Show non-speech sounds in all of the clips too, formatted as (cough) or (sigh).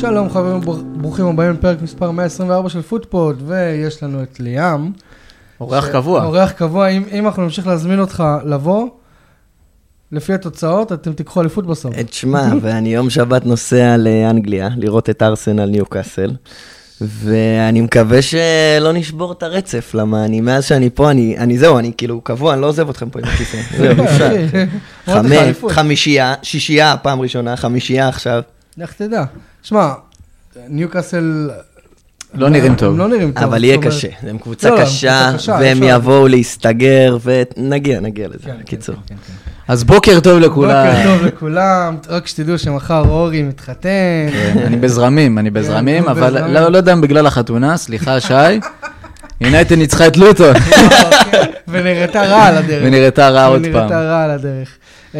שלום חברים, בר- ברוכים הבאים לפרק מספר 124 של פודפוד, ויש לנו את ליאם. אורח ש- קבוע. אורח קבוע, אם, אם אנחנו נמשיך להזמין אותך לבוא, לפי התוצאות, אתם תיקחו אליפות בסוף. את שמע, (laughs) ואני יום שבת נוסע לאנגליה, לראות את ארסנל ניוקאסל, ואני מקווה שלא נשבור את הרצף, למה אני, מאז שאני פה, אני, אני זהו, אני כאילו קבוע, אני לא עוזב אתכם פה עם הכיסא. (laughs) זהו. (laughs) חמישייה, שישייה פעם ראשונה, חמישייה עכשיו. לך תדע. שמע, ניוקאסל... לא נראים טוב. לא נראים טוב. אבל יהיה קשה, הם קבוצה לא, לא, קשה, קבוצה קשה, והם. יבואו להסתגר, ונגיע, נגיע לזה, כן, כן, בקיצור. כן. אז בוקר טוב לכולם. בוקר טוב לכולם, רק שתדעו שמחר אורי מתחתן. אני בזרמים, אני בזרמים, אבל. לא לא יודע אם בגלל החתונה, סליחה, שי. יונייטד ניצחה את לוטון, (laughs) ונראתה רע על הדרך. ונראתה רע עוד ונראתה פעם. רע על הדרך. אמ,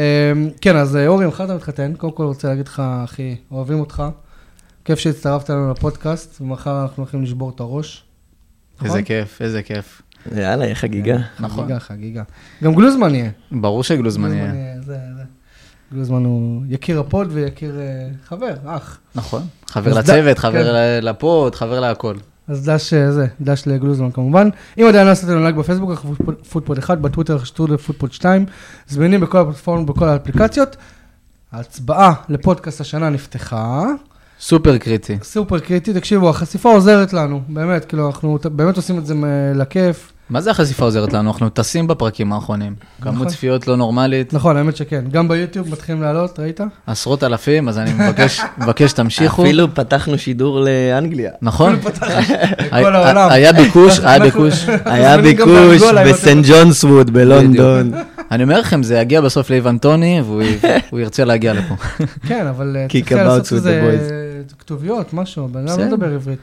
כן, אז אה, אורי, מחר אתה מתחתן. קודם כל רוצה להגיד לך, אחי, אוהבים אותך. כיף שהצטרפת לנו לפודקאסט, ומחר אנחנו הולכים לשבור את הראש. איזה נכון? כיף, איזה כיף. יאללה, יהיה חגיגה. נכון. חגיגה, חגיגה. גם גלוזמן יהיה. ברור שגלוזמן יהיה. זה, זה. גלוזמן הוא יקיר הפוד ויקיר אה, חבר, אח. נכון. חבר לצוות, חבר כן. לפוד, חבר להכל. אז דש אה, זה, דש לגלוזמן כמובן. אם עדיין לא עשיתם לייק בפייסבוק, אנחנו פוד- פודפוד 1, בטוויטר שטרודל פודפוד 2, זמינים בכל הפלטפורמות, בכל האפליקציות. ההצבעה לפודקאסט השנה נפתחה, סופר קריטי. סופר קריטי, תקשיבו, החשיפה עוזרת לנו, באמת, כאילו, אנחנו באמת עושים את זה לכיף. מה זה החשיפה עוזרת לנו? אנחנו טסים בפרקים האחרונים. נכון. כמות צפיות לא נורמלית, נכון, האמת שכן. גם ביוטיוב מתחילים לעלות, ראית? עשרות אלפים, אז אני מבקש, מבקש תמשיכו. אפילו פתחנו שידור לאנגליה. נכון? כל העולם. היה ביקוש, היה ביקוש. היה ביקוש בסנט ג'ונס ווד בלונדון. אני אומר לכם, זה יגיע בסוף לאיוון טוני, והוא הוא ירצה להגיע לפה. כן, אבל אה, צריך about לעשות איזה. כתוביות, משהו, בן אדם לא בסדר. מדבר עברית.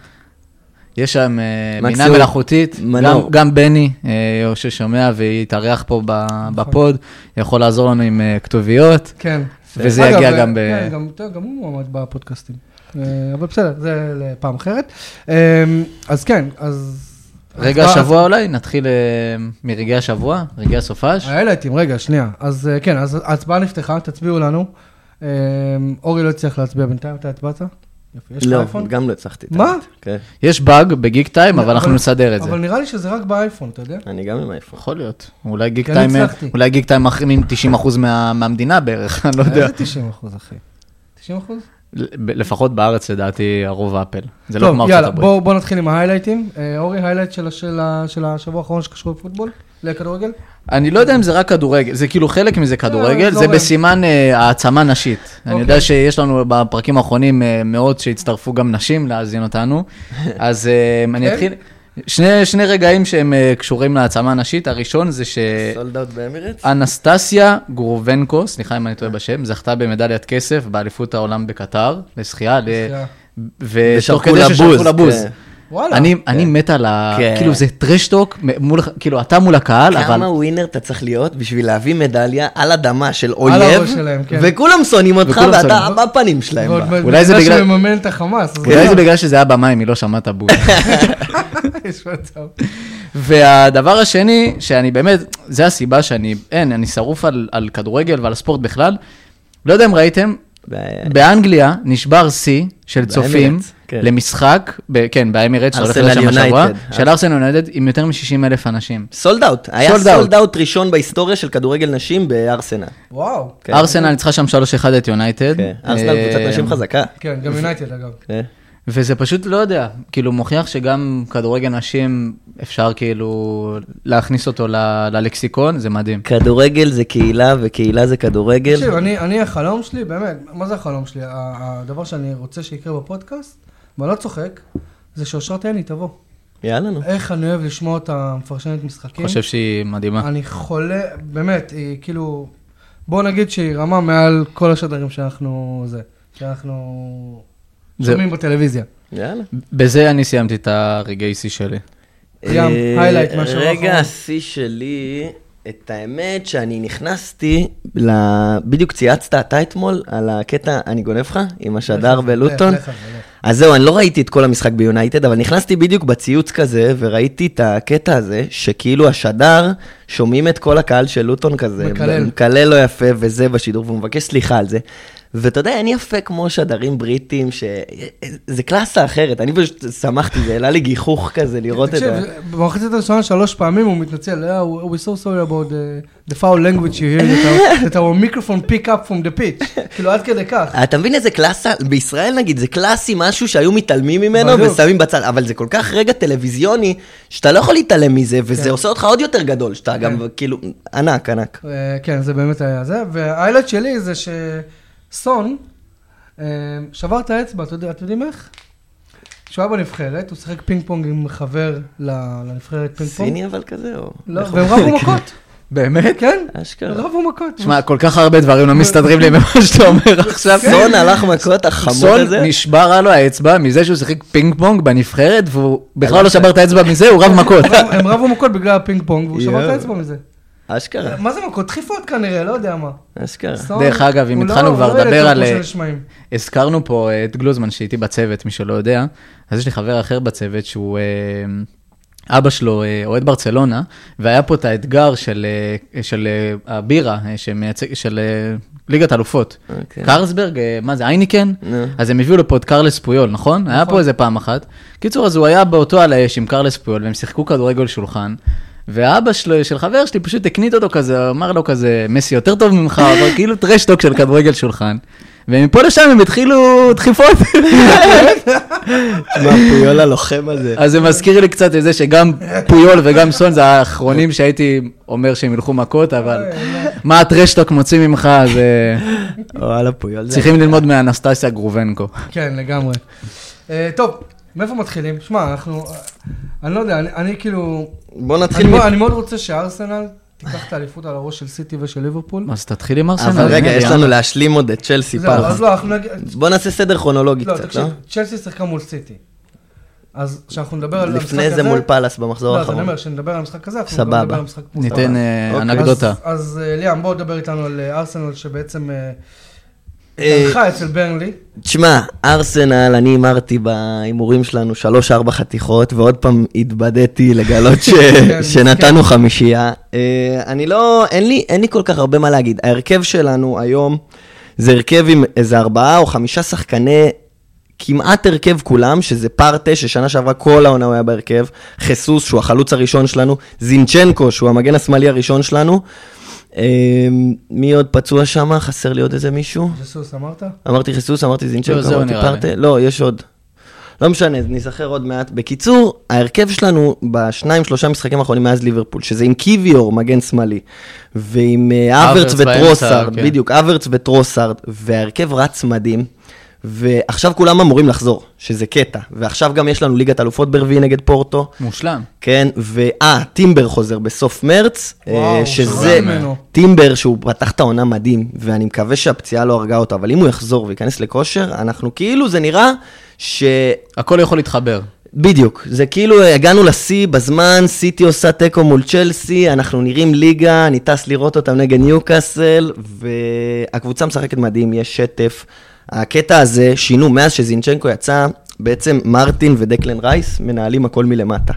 יש שם אה, בינה מלאכותית, גם. גם בני, אה, ששומע והתארח פה ב- בפוד, יכול לעזור לנו עם אה, כתוביות. כן. וזה אגב, יגיע גם ב- כן, גם, אתה יודע, גם הוא מועמד בפודקאסטים. אה, אבל בסדר, זה לפעם אחרת. אה, אז כן, אז... רגע השבוע אולי, נתחיל אה, מרגעי השבוע, רגעי הסופש. ההיילייטים, רגע, שנייה. אז אה, כן, אז ההצבעה נפתחה, תצביעו לנו. אה, אורי לא הצליח להצביע בינתיים, אתה הצבעת? יופי, יש לך לא, אייפון? גם לא הצלחתי. מה? כן, יש באג בגיק טיים, אבל אבל- אנחנו נסדר את זה. אבל נראה לי שזה רק באייפון, אתה יודע? אני גם עם האייפון. יכול להיות. אולי גיק טיים. אולי גיק טיים מחרימים 90% מה- מהמדינה בערך, (laughs) אני לא יודע. איזה 90 אחוז, אחי? 90 אחוז? לפחות בארץ לדעתי הרוב אפל. זה לא טוב, כמו ארצות יאללה, הברית. בואו בוא נתחיל עם ההיילייטים. אה, אורי, היילייט של השבוע האחרון שקשור לפוטבול? לכדורגל? אני לא יודע אם זה רק כדורגל, זה כאילו חלק מזה כדורגל, זה זורם. בסימן אה, העצמה נשית. אני אוקיי. יודע שיש לנו בפרקים האחרונים אה, מאות שהצטרפו גם נשים להאזין אותנו, אז אה, אני כן? אתחיל. שני, שני רגעים שהם אה, קשורים להעצמה הנשית, הראשון זה סולד אאוט באמירטס? שאנסטסיה גורובנקו, סליחה אם אני טועה בשם, זכתה במדליית כסף באליפות העולם בקטר, לשחייה, ל- ושלחו לה בוז, לה בוז. כן. וואלה. אני, אני מת על ה... כן. כאילו זה טרשטוק, מול, כאילו אתה מול הקהל, אבל... כמה ווינר אתה צריך להיות בשביל להביא מדליה על אדמה של על אויב, הראש שלהם, כן. וכולם שונאים אותך וכולם ואתה. בפנים שלהם. ועוד. אולי זה מדינה בגלל- שמממן את החמאס. אולי זה בגלל שזה היה במים, היא לא שמעה את הבוז. (laughs) יש מצב. והדבר השני, שאני באמת, זה הסיבה שאני, אין, אני שרוף על, על כדורגל ועל הספורט בכלל. לא יודע אם ראיתם, באנגליה נשבר שיא של צופים כן. למשחק, ב, כן, באמירטס, שהולך ארסנל להיות שם השבוע. של ארסנל יונייטד, עם יותר מ-60 אלף אנשים. סולד אאוט, היה Sold out. סולד אאוט ראשון בהיסטוריה של כדורגל נשים בארסנל. וואו. כן. ארסנל ניצחה שם 3-1 את יונייטד. כן, ארסנל קבוצת אה, נשים חזקה. כן, גם יונייטד אגב. כן. וזה פשוט, לא יודע, כאילו מוכיח שגם כדורגל נשים, אפשר כאילו להכניס אותו ל- ללקסיקון, זה מדהים. כדורגל זה קהילה וקהילה זה כדורגל. תקשיב, אני, אני החלום שלי, באמת, מה זה החלום שלי? הדבר שאני רוצה שיקרה בפודקאסט, ואני לא צוחק, זה שאושרת עיני תבוא. יאללה נו. איך אני אוהב לשמוע אותה מפרשנת משחקים. חושב שהיא מדהימה. אני חולה, באמת, היא כאילו, בוא נגיד שהיא רמה מעל כל השדרים שאנחנו, זה, שאנחנו זהו. שומעים בטלוויזיה. יאללה. בזה אני סיימתי את הרגעי שיא שלי. אה, היילייט מהשבוע האחרון. רגע השיא שלי, את האמת שאני נכנסתי, ל- בדיוק צייצת אתה אתמול על הקטע אני גונב לך עם השדר בלוטון. אז זהו, אני לא ראיתי את כל המשחק ביונייטד, אבל נכנסתי בדיוק בציוץ כזה, וראיתי את הקטע הזה, שכאילו השדר, שומעים את כל הקהל של לוטון כזה, מקלל. מקלל לא יפה וזה בשידור, והוא מבקש סליחה על זה. ואתה יודע, אין יפה כמו שדרים בריטים, שזה קלאסה אחרת, אני פשוט שמחתי, זה העלה לי גיחוך כזה לראות את תקשיב, ה... במחצית הראשונה שלוש פעמים הוא מתנצל, "Yeah, we so sorry about the, foul language you hear, that our- microphone pick up from the pitch. (laughs) כאילו, עד כדי כך. אתה מבין איזה קלאסה, בישראל נגיד, זה קלאסי משהו שהיו מתעלמים ממנו. ושמים בצד, אבל זה כל כך רגע טלוויזיוני, שאתה לא יכול להתעלם מזה, וזה כן. עושה אותך עוד יותר גדול, שאתה גם כאילו, ענק, ענק. אה, כן, זה באמת היה זה. וההיילייט שלי זה שסון אה, שבר את האצבע, אתה יודע- אתם יודעים איך? כשהוא היה בנבחרת, הוא שיחק פינג פונג עם חבר ל- לנבחרת פינג פונג. סיני אבל כזה, או... לא, והם רבו (laughs) מכות, באמת? כן? אשכרה. רבו מכות. תשמע, כל כך הרבה דברים לא מסתדרים לי במה שאתה אומר עכשיו. סון הלך מכות החמוד סון הזה. נשברה לו האצבע מזה שהוא שיחק פינג פונג בנבחרת, והוא בכלל לא שבר את האצבע מזה, הוא רב מכות. הם- רבו מכות בגלל הפינג פונג, והוא שבר את. האצבע מזה. אשכרה, מה זה מכות? דחיפות כנראה, לא יודע מה. אשכרה. סון, דרך אגב, אם לא- התחלנו כבר לדבר על, אה. הזכרנו פה אה, את גלוזמן שאיתי בצוות, מי שלא יודע, אז יש לי חבר אחר בצוות שהוא, אה, אבא שלו אוהד ברצלונה, והיה פה את האתגר של, של הבירה, שמייצג, של ליגת אלופות. אוקיי. קרלסברג, מה זה, היינקן? נו. אז הם הביאו לפה את קרלס פויול, נכון? היה פה איזה פעם אחת. קיצור, אז הוא היה באותו על האש עם קרלס פויול, והם שיחקו כדורגל שולחן. והאבא שלו, של חבר שלי, פשוט הקניט אותו כזה, אמר לו כזה, מסי יותר טוב ממך, אבל כאילו trash talk של כדורגל שולחן. ומפה לשם הם התחילו דחיפות. מה, פויול הלוחם הזה. אז זה מזכיר לי קצת את זה שגם פויול וגם סון זה האחרונים שהייתי אומר שהם ילכו מכות, אבל מה הטרשטוק מוציא ממך, זה... וואלה, פויול. צריכים ללמוד מאנסטסיה גרובנקו. כן, לגמרי. אה, טוב, מאיפה מתחילים? שמע, אנחנו... אני לא יודע, אני- אני כאילו... בוא אני נתחיל מאוד- מ... אני מאוד רוצה שארסנל תיקח את האליפות על הראש של סיטי ושל ליברפול. אז תתחיל עם ארסנל. אבל רגע, יש לנו? להשלים עוד את צ'לסי פעם. אז לא, אנחנו נגיד... בוא נעשה סדר כרונולוגי לא, קצת, תקשיב, לא? צ'לסי שיחקה מול סיטי. אז כשאנחנו נדבר על המשחק הזה... לפני זה מול פאלאס במחזור לא, אז אני האחרון. אומר, כשנדבר על המשחק הזה, אנחנו סבבה. נדבר על המשחק מול ניתן פאלאס. אה, אוקיי. אנקדוטה. אז- אה, ליאם, בוא תדבר איתנו על אה, ארסנל שבעצם התארחה אצל ברנלי. תשמע, ארסנל, אני הימרתי בהימורים שלנו שלוש-ארבע חתיכות, ועוד פעם התבדיתי לגלות ש... (laughs) כן, שנתנו חמישייה. אה, אני לא, אין לי, אין לי כל כך הרבה מה להגיד. ההרכב שלנו היום זה הרכב עם איזה ארבעה או חמישה שחקני, כמעט הרכב כולם, שזה פארטיי, ששנה שעברה כל העונה הוא היה בהרכב, חיסוס, שהוא החלוץ הראשון שלנו, זינצ'נקו, שהוא המגן השמאלי הראשון שלנו. אה, מי עוד פצוע שם? חסר לי עוד איזה מישהו? ג'סוס, אמרת? אמרתי חיסוס, אמרתי לא, זינצ'נקו, זהו אמרתי פארטיי, לא, יש עוד. לא משנה, ניזכר עוד מעט. בקיצור, ההרכב שלנו בשניים, שלושה משחקים האחרונים מאז ליברפול, שזה עם קיוויור, מגן שמאלי, ועם אה, אברץ וטרוסארד, כן. בדיוק, אברץ וטרוסארד, וההרכב רץ מדהים, ועכשיו כולם אמורים לחזור, שזה קטע, ועכשיו גם יש לנו ליגת אלופות ברביעי נגד פורטו, מושלם. כן, ואה, טימבר חוזר בסוף מרץ, אה, וואו, שזה. טימבר שהוא פתח את העונה מדהים, ואני מקווה שהפציעה לא הרגה אותו, אבל אם הוא יחזור וייכנס לכושר, אנחנו כאילו, זה נראה ש... הכל יכול להתחבר. בדיוק, זה כאילו הגענו לשיא בזמן, סיטי עושה תיקו מול צ'לסי, אנחנו נראים ליגה, אני טס לראות אותם נגד ניוקאסל, והקבוצה משחקת מדהים, יש שטף. הקטע הזה, שינו, מאז שזינצ'נקו יצא, בעצם מרטין ודקלן רייס מנהלים הכל מלמטה.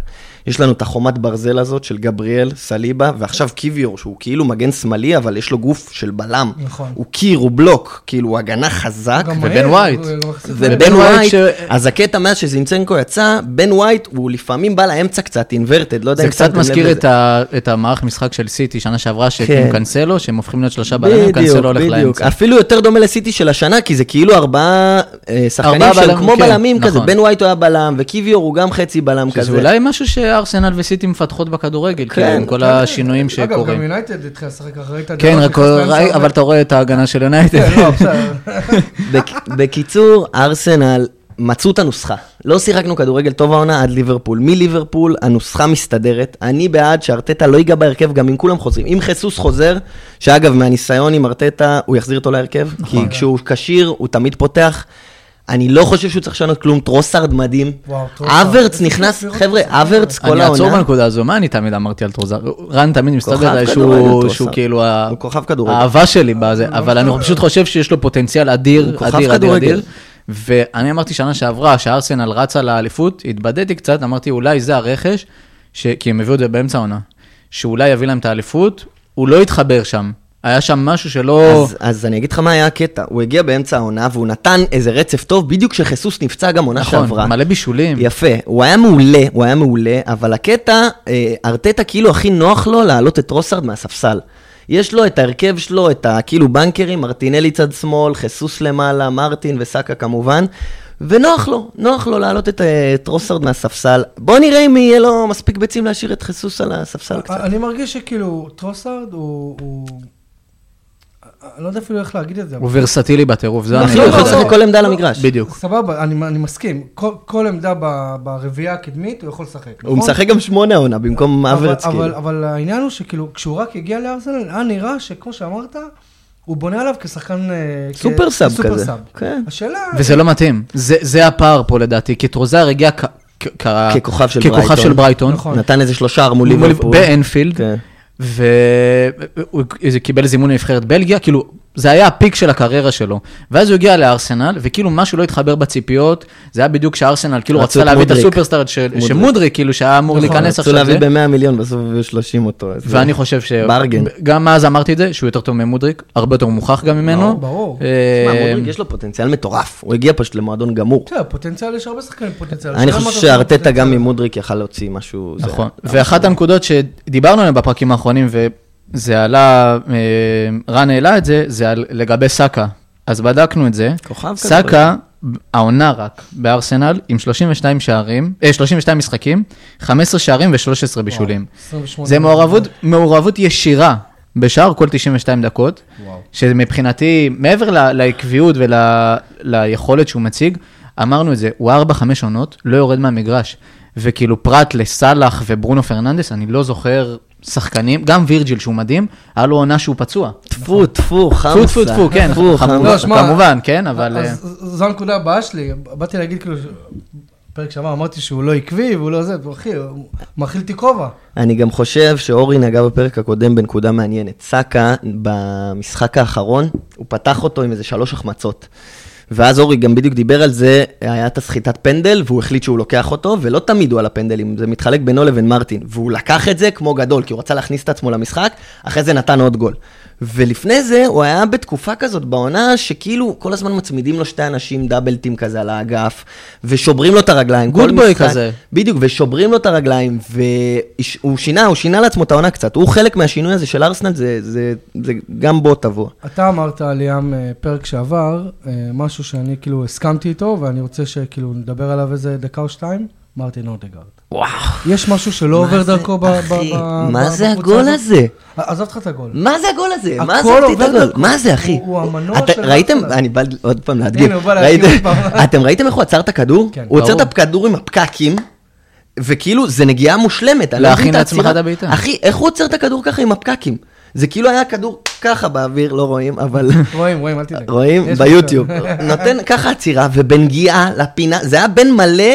יש לנו את החומת ברזל הזאת של גבריאל, סליבה, ועכשיו קיוויור, שהוא כאילו מגן שמאלי, אבל יש לו גוף של בלם. נכון. הוא קיר, הוא בלוק, כאילו, הוא הגנה חזק. ובן ווייט. ובן ווייט ש- אז הקטע מאז שזינצ'נקו יצא, בן ווייט הוא לפעמים בא לאמצע קצת inverted, לא יודע אם קצת שמתם לב מזכיר. את ה- את המערך משחק של סיטי שנה שעברה, כן. שעם קנסלו, שהם הופכים להיות שלושה בלמים, קנסלו הולך לאמצע. אפילו יותר דומה לסיטי של השנה, כי זה כאילו ארבעה אה, שחקנים שהם כמו כן, בלמים כזה, נכון. בן ווייט הוא היה בלם, וקיוויור הוא גם חצי בלם שזה כזה. אולי משהו שארסנל וסיטי מפתחות בכדורגל, כן, כאילו, עם כל כן, השינויים אגב, גם שקורים. יונייטד התחילה לשחק? כן, רק נכנס באמצע ראי- הרבה. אבל אתה רואה את ההגנה של יונייטד. כן, לא, (laughs) בקיצור, ארסנל מצאו את הנוסחה. לא שיחקנו כדורגל טוב העונה עד ליברפול. מליברפול הנוסחה מסתדרת. אני בעד שארטטה לא ייגע בהרכב גם אם כולם חוזרים. אם חיסוס חוזר, שאגב, מהניסיון עם ארטטה, הוא יחזיר אותו להרכב. נכון. כי כשהוא כשיר, הוא תמיד פותח. אני לא חושב שהוא צריך לשנות כלום. טרוסארד מדהים. טרוסארד. אברץ נכנס, חבר'ה. אברץ כל אני אעצור העונה. בנקודה הזו, מה אני תמיד אמרתי על טרוזר? רן תמיד מסתבר כוכב עליי שהוא כאילו. האהבה שלי בזה, הוא אבל לא אני פשוט חושב שיש לו פוטנציאל אדיר, אדיר, אדיר. אדיר. ואני אמרתי שנה שעברה, שארסנל רצה לאליפות, התבדיתי קצת, אמרתי אולי זה הרכש, כי הם הביאו את זה באמצע העונה, שאולי יביא להם את האליפות, הוא לא התחבר שם. היה שם משהו שלא... אז, אז אני אגיד לך מה היה הקטע, הוא הגיע באמצע העונה והוא נתן איזה רצף טוב, בדיוק כשחיסוס נפצע גם עונה נכון, שעברה. מלא בישולים. יפה, הוא היה מעולה, הוא היה מעולה, אבל הקטע, אה, ארטטה כאילו הכי נוח לו להעלות את רוסארד מהספסל. יש לו את ההרכב שלו, את הכאילו בנקרים, מרטינלי צד שמאל, חיסוס למעלה, מרטין וסאקה כמובן, ונוח לו, נוח לו להעלות את, אה, את רוסארד מהספסל. בוא נראה אם יהיה לו מספיק ביצים להשאיר את חיסוס על הספסל קצת. אני מרגיש שכאילו, טרוסארד הוא... אני לא יודע אפילו איך להגיד את זה. הוא ורסטילי בטירוף, זה אחי, אני... הוא לא, יכול לא, לשחק לא. כל עמדה על המגרש. בדיוק. סבבה, אני, אני מסכים. כל, עמדה ברביעייה הקדמית, הוא יכול לשחק. הוא נכון? משחק גם שמונה עונה במקום אברץ, כאילו. אבל, העניין הוא שכאילו, כשהוא רק הגיע לארסנל, היה נראה שכמו שאמרת, הוא בונה עליו כשחקן... אה, כ- super sub כזה. sub. כן. השאלה... וזה לא מתאים. זה הפער פה לדעתי, כי טרוזר הגיע כ- כ- כ- ככוכב של ככוכב ברייטון. של ברייטון. נכון. נתן איזה שלושה מול מול- ליברפול. באנפילד, כן. והוא קיבל זימון לנבחרת בלגיה, כאילו, זה היה ה peak של הקריירה שלו. ואז הוא הגיע לארסנל, וכאילו משהו לא התחבר בציפיות, זה היה בדיוק כשארסנל כאילו רצו את להביא את מודריק. הסופרסטאר של מודריק. שמודריק, כאילו שהיה אמור נכון, להיכנס רצו עכשיו להביא זה. ב-100 מיליון, בסוף הביאו 30 אותו. ואני חושב ש... bargain. גם אז אמרתי את זה, שהוא יותר טוב ממודריק, הרבה יותר מוכח גם ממנו. ברור, ברור. אה, תשמע, מודריק יש לו פוטנציאל מטורף, הוא הגיע פשוט למועדון גמור. בסדר, פוטנציאל, יש הרבה שחקנים פוטנציאל. אני חושב שארטטה. גם ממודריק יכל להוציא משהו... נכון. ואחת הנקודות שדיברנו עליהן בפרקים האחרונים, וזה עלה, אה, רן העלה את זה, זה על- לגבי סאקה. אז בדקנו את זה. כוכב כזה. סאקה, העונה רק, בארסנל, עם 32 שערים, אה, 32 משחקים, 15 שערים ו-13 בישולים. 28 זה מעורבות, מעורבות ישירה בשער כל 92 דקות, וואו. שמבחינתי, מעבר ל- לעקביות וליכולת שהוא מציג, אמרנו את זה, הוא 4-5 עונות, לא יורד מהמגרש. וכאילו פרט לסאלח וברונו פרננדס, אני לא זוכר שחקנים, גם וירג'יל שהוא מדהים, היה לו עונה שהוא פצוע. טפו, טפו, חמסה. טפו טפו טפו, כן, טפו, כמובן, חמסה. לא, כמובן, כן, אבל... אה, אז זו הנקודה הבאה שלי, באתי להגיד כאילו, פרק שעבר אמרתי שהוא לא עקבי והוא לא זה, אחי, הוא מאכיל אותי כובע. אני גם חושב שאורי נגע בפרק הקודם בנקודה מעניינת. סאקה, במשחק האחרון, הוא פתח אותו עם איזה שלוש החמצות. ואז אורי גם בדיוק דיבר על זה, היה את הסחיטת פנדל, והוא החליט שהוא לוקח אותו, ולא תמיד הוא על הפנדלים, זה מתחלק בינו לבין מרטין. והוא לקח את זה כמו גדול, כי הוא רצה להכניס את עצמו למשחק, אחרי זה נתן עוד גול. ולפני זה, הוא היה בתקופה כזאת בעונה, שכאילו כל הזמן מצמידים לו שתי אנשים דאבלטים כזה על האגף, ושוברים לו את הרגליים. כל גודבוי משחק- כזה. בדיוק, ושוברים לו את הרגליים, והוא שינה, הוא שינה לעצמו את העונה קצת. הוא חלק מהשינוי הזה של ארסנל, זה, זה, זה גם בו טבוע. אתה אמרת על ים אה, פרק שעבר, אה, משהו שאני כאילו הסכמתי איתו, ואני רוצה שכאילו נדבר עליו איזה דקה או שתיים, מרטין אודגרד. וואו. יש משהו שלא עובר דרכו ב... אחי, מה זה הגול? הזה? עזוב אותך את הגול. מה זה הגול הזה? מה זה עובר הגול? דרכו. מה זה, אחי? הוא- המנוע של ראיתם. אני בא עוד פעם להדגים. אתם ראיתם איך הוא עצר את הכדור? כן, הוא עוצר את. הכדור עם הפקקים, וכאילו, זה נגיעה מושלמת. אני לא להכין מבין את לעצמך. את הבעיטה. אחי, איך הוא עוצר את הכדור ככה עם הפקקים? זה כאילו היה כדור ככה באוויר, לא רואים, אבל... (laughs) רואים, רואים, אל תדאג. רואים? ביוטיוב. (laughs) נותן ככה עצירה, ובנגיעה לפינה, זה היה בין מלא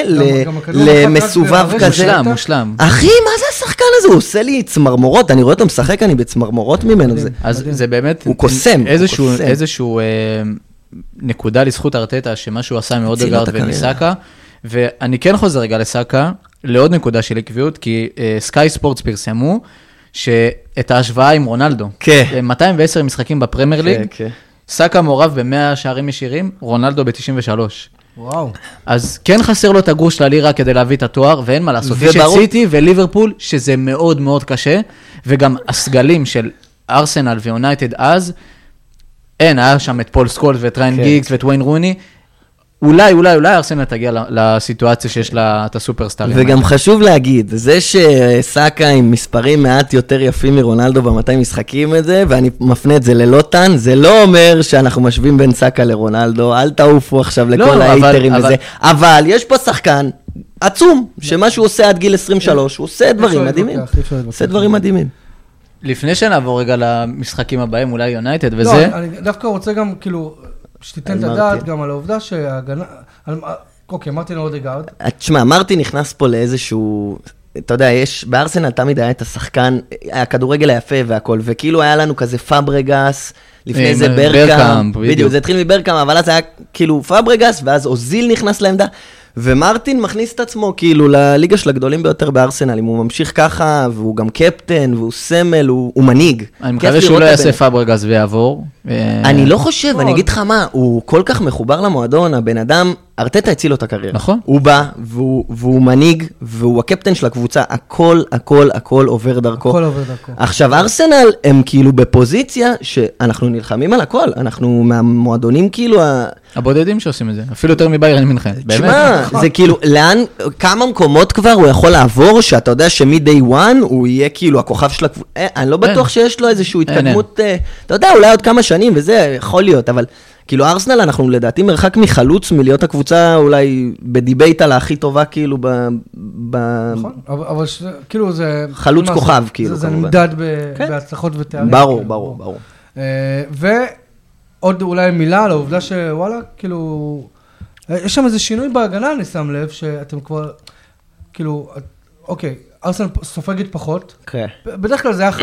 למסובב. כזה. מושלם, מושלם. אחי, מה זה השחקן הזה? הוא עושה לי צמרמורות, אני רואה אותו משחק, אני בצמרמורות ממנו. זה. אז. זה באמת... הוא קוסם, הוא איזשהו, קוסם. איזשהו אה, נקודה לזכות ארטטה, שמה שהוא עשה לו מאודגרד. ומסאקה. ואני כן חוזר רגע לסאקה, לעוד נקודה של עקביות, כי סקאי ספורטס פרסמו שאת ההשוואה עם רונלדו. כן. אה, 210 משחקים בפרמייר ליג, כן, כן. סאקה מעורב ב-100 שערים ישירים, רונלדו ב-93. וואו. אז כן חסר לו את הגרוש ללירה כדי להביא את התואר, ואין מה לעשות. יש את סיטי וליברפול, שזה מאוד מאוד קשה, וגם הסגלים של ארסנל ויונייטד אז, אין, היה שם את פול סקולס ואת ריאן כן. גיגס ואת וויין רוני. אולי, אולי, אולי ארסנל תגיע ל- לסיטואציה שיש לה את הסופרסטארים. וגם חשוב להגיד, זה שסאקה עם מספרים מעט יותר יפים מרונלדו במתי משחקים את זה, ואני מפנה את זה ללוטן, זה לא אומר שאנחנו משווים בין סאקה לרונלדו, אל תעופו עכשיו לא, לכל אבל- ההייטרים אבל- וזה, אבל יש פה שחקן עצום, שמה שהוא עושה עד גיל 23, הוא עושה דברים מדהימים. עושה דברים מדהימים. לפני שנעבור רגע למשחקים הבאים, אולי יונייטד לא, וזה, אני דווקא רוצה גם, כאילו, שתיתן על את הדעת מרטין. גם על העובדה שההגנה... על- אוקיי, מרטין אודגרד, תשמע, מרטי נכנס פה לאיזשהו... אתה יודע, יש, בארסנל תמיד היה את השחקן, הכדורגל היפה והכל, וכאילו היה לנו כזה פאברגס, לפני זה אה, ברקאם, ברקאמפ, בדיוק. בדיוק, זה התחיל מברקאם, אבל אז היה כאילו פאברגס, ואז אוזיל נכנס לעמדה, ומרטין מכניס את עצמו כאילו לליגה של הגדולים ביותר בארסנל, אם הוא ממשיך ככה, והוא גם קפטן, והוא סמל, הוא, הוא מנהיג. אני מקווה שהוא לא יעשה פאברגס ויעבור. אה, אני לא חושב. אני אגיד לך מה, הוא כל כך מחובר למועדון, הבן אדם, ארטטה הציל לו את הקריירה. נכון. הוא בא, והוא, והוא מנהיג, והוא הקפטן של הקבוצה, הכל, הכל, הכל עובר דרכו. הכל עובר דרכו. עכשיו, ארסנל הם כאילו בפוזיציה שאנחנו נלחמים על הכל, אנחנו מהמועדונים כאילו, ה- הבודדים שעושים את זה, אפילו יותר מביירן מינכן. תשמע, זה כאילו, לאן, כמה מקומות כבר הוא יכול לעבור, שאתה יודע שמ-day one הוא יהיה כאילו הכוכב של הקבוצה, אני לא בטוח שיש לו איזושהי. התקדמות, אה, אתה יודע, אולי עוד כמה שנים וזה, יכול להיות, אבל כאילו ארסנל, אנחנו לדעתי מרחק מחלוץ מלהיות הקבוצה אולי בדיבייט על הכי טובה כאילו ב... ב- נכון, אבל אבל ש- כאילו זה... חלוץ זה? כוכב, זה- כאילו, זה כמובן. נמדד ב- כן. בהצלחות ותארים. ברור, כאילו, ברור, ברור. אה, ועוד אולי מילה על העובדה שוואלה, כאילו, אה, יש שם איזה שינוי בהגנה, אני שם לב, שאתם כבר, כאילו, אוקיי, ארסנל סופגת פחות. כן. בדרך כלל זה היה 5-0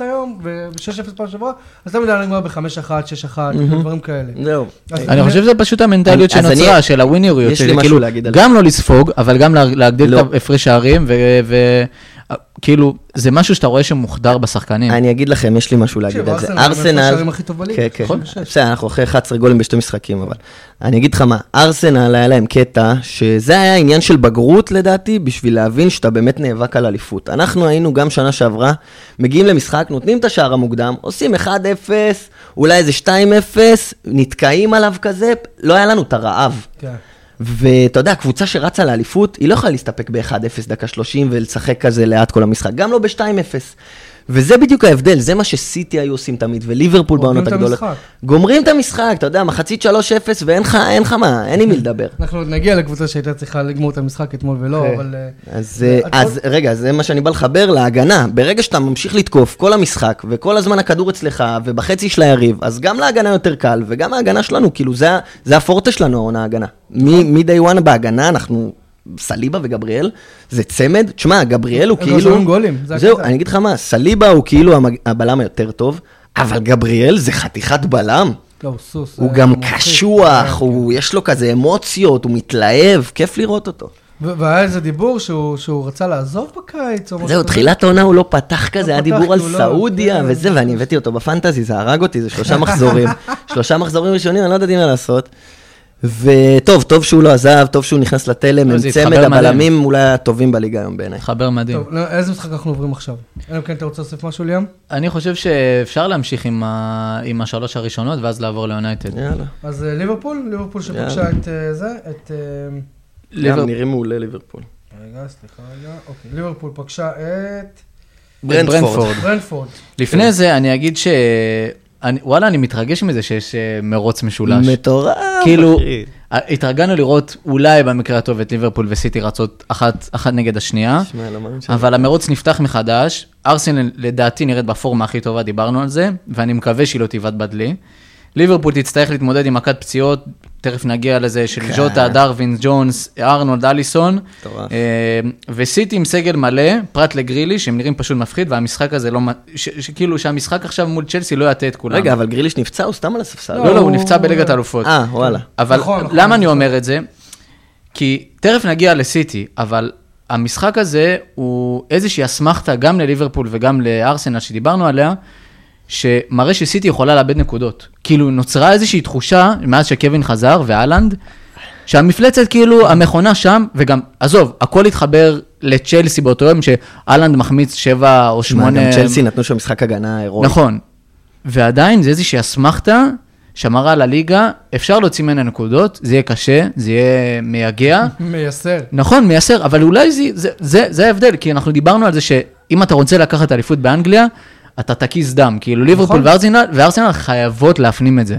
היום, ו-6-0 פעם שעברה, אז תמיד היה נגמר ב-5-1, 6-1, דברים כאלה. זהו. אז אני חושב שזה פשוט המנטליות שנוצרה, של הווינריות, כאילו. גם לא לספוג, אבל גם לה- להגדיל לא. את הפרש הערים, וכאילו, זה משהו שאתה רואה שמוחדר בשחקנים. אני אגיד לכם, יש לי משהו להגיד על זה. ארסנל. כן, כן. נכון. בסדר, אנחנו אחרי 11 גולים בשתי משחקים, אבל... אני אגיד לך מה, ארסנל היה להם קטע, שזה היה עניין של בגרות לדעתי, בשביל להבין שאתה באמת נאבק על אליפות. אנחנו היינו גם שנה שעברה, מגיעים למשחק, נותנים את השער המוקדם, עושים 1-0, אולי איזה 2-0, נתקעים עליו כזה, לא היה לנו את הרעב. כן. ואתה יודע, קבוצה שרצה לאליפות, היא לא יכולה להסתפק ב-1-0 דקה 30 ולשחק כזה לאט כל המשחק, גם לא ב-2-0. וזה בדיוק ההבדל, זה מה שסיטי היו עושים תמיד, וליברפול בעונות הגדולות. גומרים את המשחק, אתה יודע, מחצית 3-0 ואין לך, מה, אין עם מי לדבר. (laughs) אנחנו עוד נגיע לקבוצה שהייתה צריכה לגמור את המשחק אתמול ולא, כן. אבל... אה, אז, אה, אז רגע, זה מה שאני בא לחבר להגנה. ברגע שאתה ממשיך לתקוף כל המשחק, וכל הזמן הכדור אצלך, ובחצי של היריב, אז גם להגנה יותר קל, וגם ההגנה שלנו, כאילו, זה הפורטה שלנו, העונה ההגנה. מ-day one בהגנה, אנחנו... סליבה וגבריאל, זה צמד. תשמע, גבריאל הוא הם כאילו... שמים גולים, זה זהו. אני אגיד לך מה, סליבה הוא כאילו הבלם היותר טוב, אבל גבריאל זה חתיכת בלם. לא, הוא סוס. הוא אה, גם. קשוח, כן, הוא, יש לו כזה אמוציות, הוא מתלהב, כיף לראות אותו. והיה איזה דיבור שהוא שהוא רצה לעזוב בקיץ, או משהו זהו. תחילת העונה הוא לא פתח כזה, היה פתח, דיבור על לא- סעודיה כן. וזה, ואני הבאתי אותו בפנטזי, זה הרג אותי, זה שלושה מחזורים. (laughs) שלושה מחזורים ראשונים, אני לא ידעתי מה לעשות. וטוב, טוב שהוא לא עזב, טוב שהוא נכנס לתלם, לא, הם זה צמד. הבלמים אולי הטובים בליגה היום בעיניי. חבר מדהים. טוב, לא, איזה משחק אנחנו עוברים עכשיו? אלא אם כן אתה רוצה להוסיף משהו, ליאם? אני חושב שאפשר להמשיך עם ה- עם השלוש הראשונות, ואז לעבור ליונייטד. יאללה. אז אה, ליברפול, ליברפול שפגשה. את אה, זה, את... אה, ליבר- גם נראים מעולה ליברפול. רגע, סליחה רגע. אוקיי, ליברפול פגשה את ברנדפורד. ברנפורד. לפני זה אני אגיד ש... אני- וואלה, אני מתרגש מזה שיש אה, מרוץ משולש. מטורף, כאילו, אחי. התרגלנו לראות אולי במקרה הטוב את ליברפול וסיטי רצות אחת, אחת נגד השנייה, שמע, לא אבל המרוץ נפתח מחדש. ארסנל לדעתי נראית בפורמה הכי טובה, דיברנו על זה, ואני מקווה שהיא לא תיבד בדלי. ליברפול תצטרך להתמודד עם מכת פציעות, תכף נגיע לזה, של כן. ז'וטה, דרווין, ג'ונס, ארנולד, אליסון. אה, וסיטי עם סגל מלא, פרט לגרילי, שהם נראים פשוט מפחיד, והמשחק הזה לא... שכאילו שהמשחק עכשיו מול צ'לסי לא יטה את כולם. רגע, אבל גריליש נפצע, הוא סתם על הספסל. לא, לא, הוא הוא- נפצע בליגת האלופות. אה, וואלה. אבל נכון, נכון, למה אני נכון. אומר את זה? כי תכף נגיע לסיטי, אבל המשחק הזה הוא איזושהי אסמכתה גם לליברפול וגם לארסנל שדיברנו עליה, שמראה שסיטי יכולה לאבד נקודות. כאילו נוצרה איזושהי תחושה, מאז שקווין חזר ואלנד, שהמפלצת כאילו, המכונה שם, וגם, עזוב, הכל התחבר לצ'לסי באותו יום שאלנד מחמיץ שבע או שמונה... גם צ'לסי נתנו שם משחק הגנה הירואי. נכון. ועדיין זה איזושהי אסמכתה שמראה לליגה, אפשר להוציא ממנה נקודות, זה יהיה קשה, זה יהיה מייגע. (laughs) מייסר. נכון, מייסר, אבל אולי זה, זה, זה, זה ההבדל, כי אנחנו דיברנו על זה שאם אתה רוצה לקחת אליפות באנגליה, אתה תקיס דם, כאילו ליברפול נכון. וארסנל, וארסנל חייבות להפנים את זה.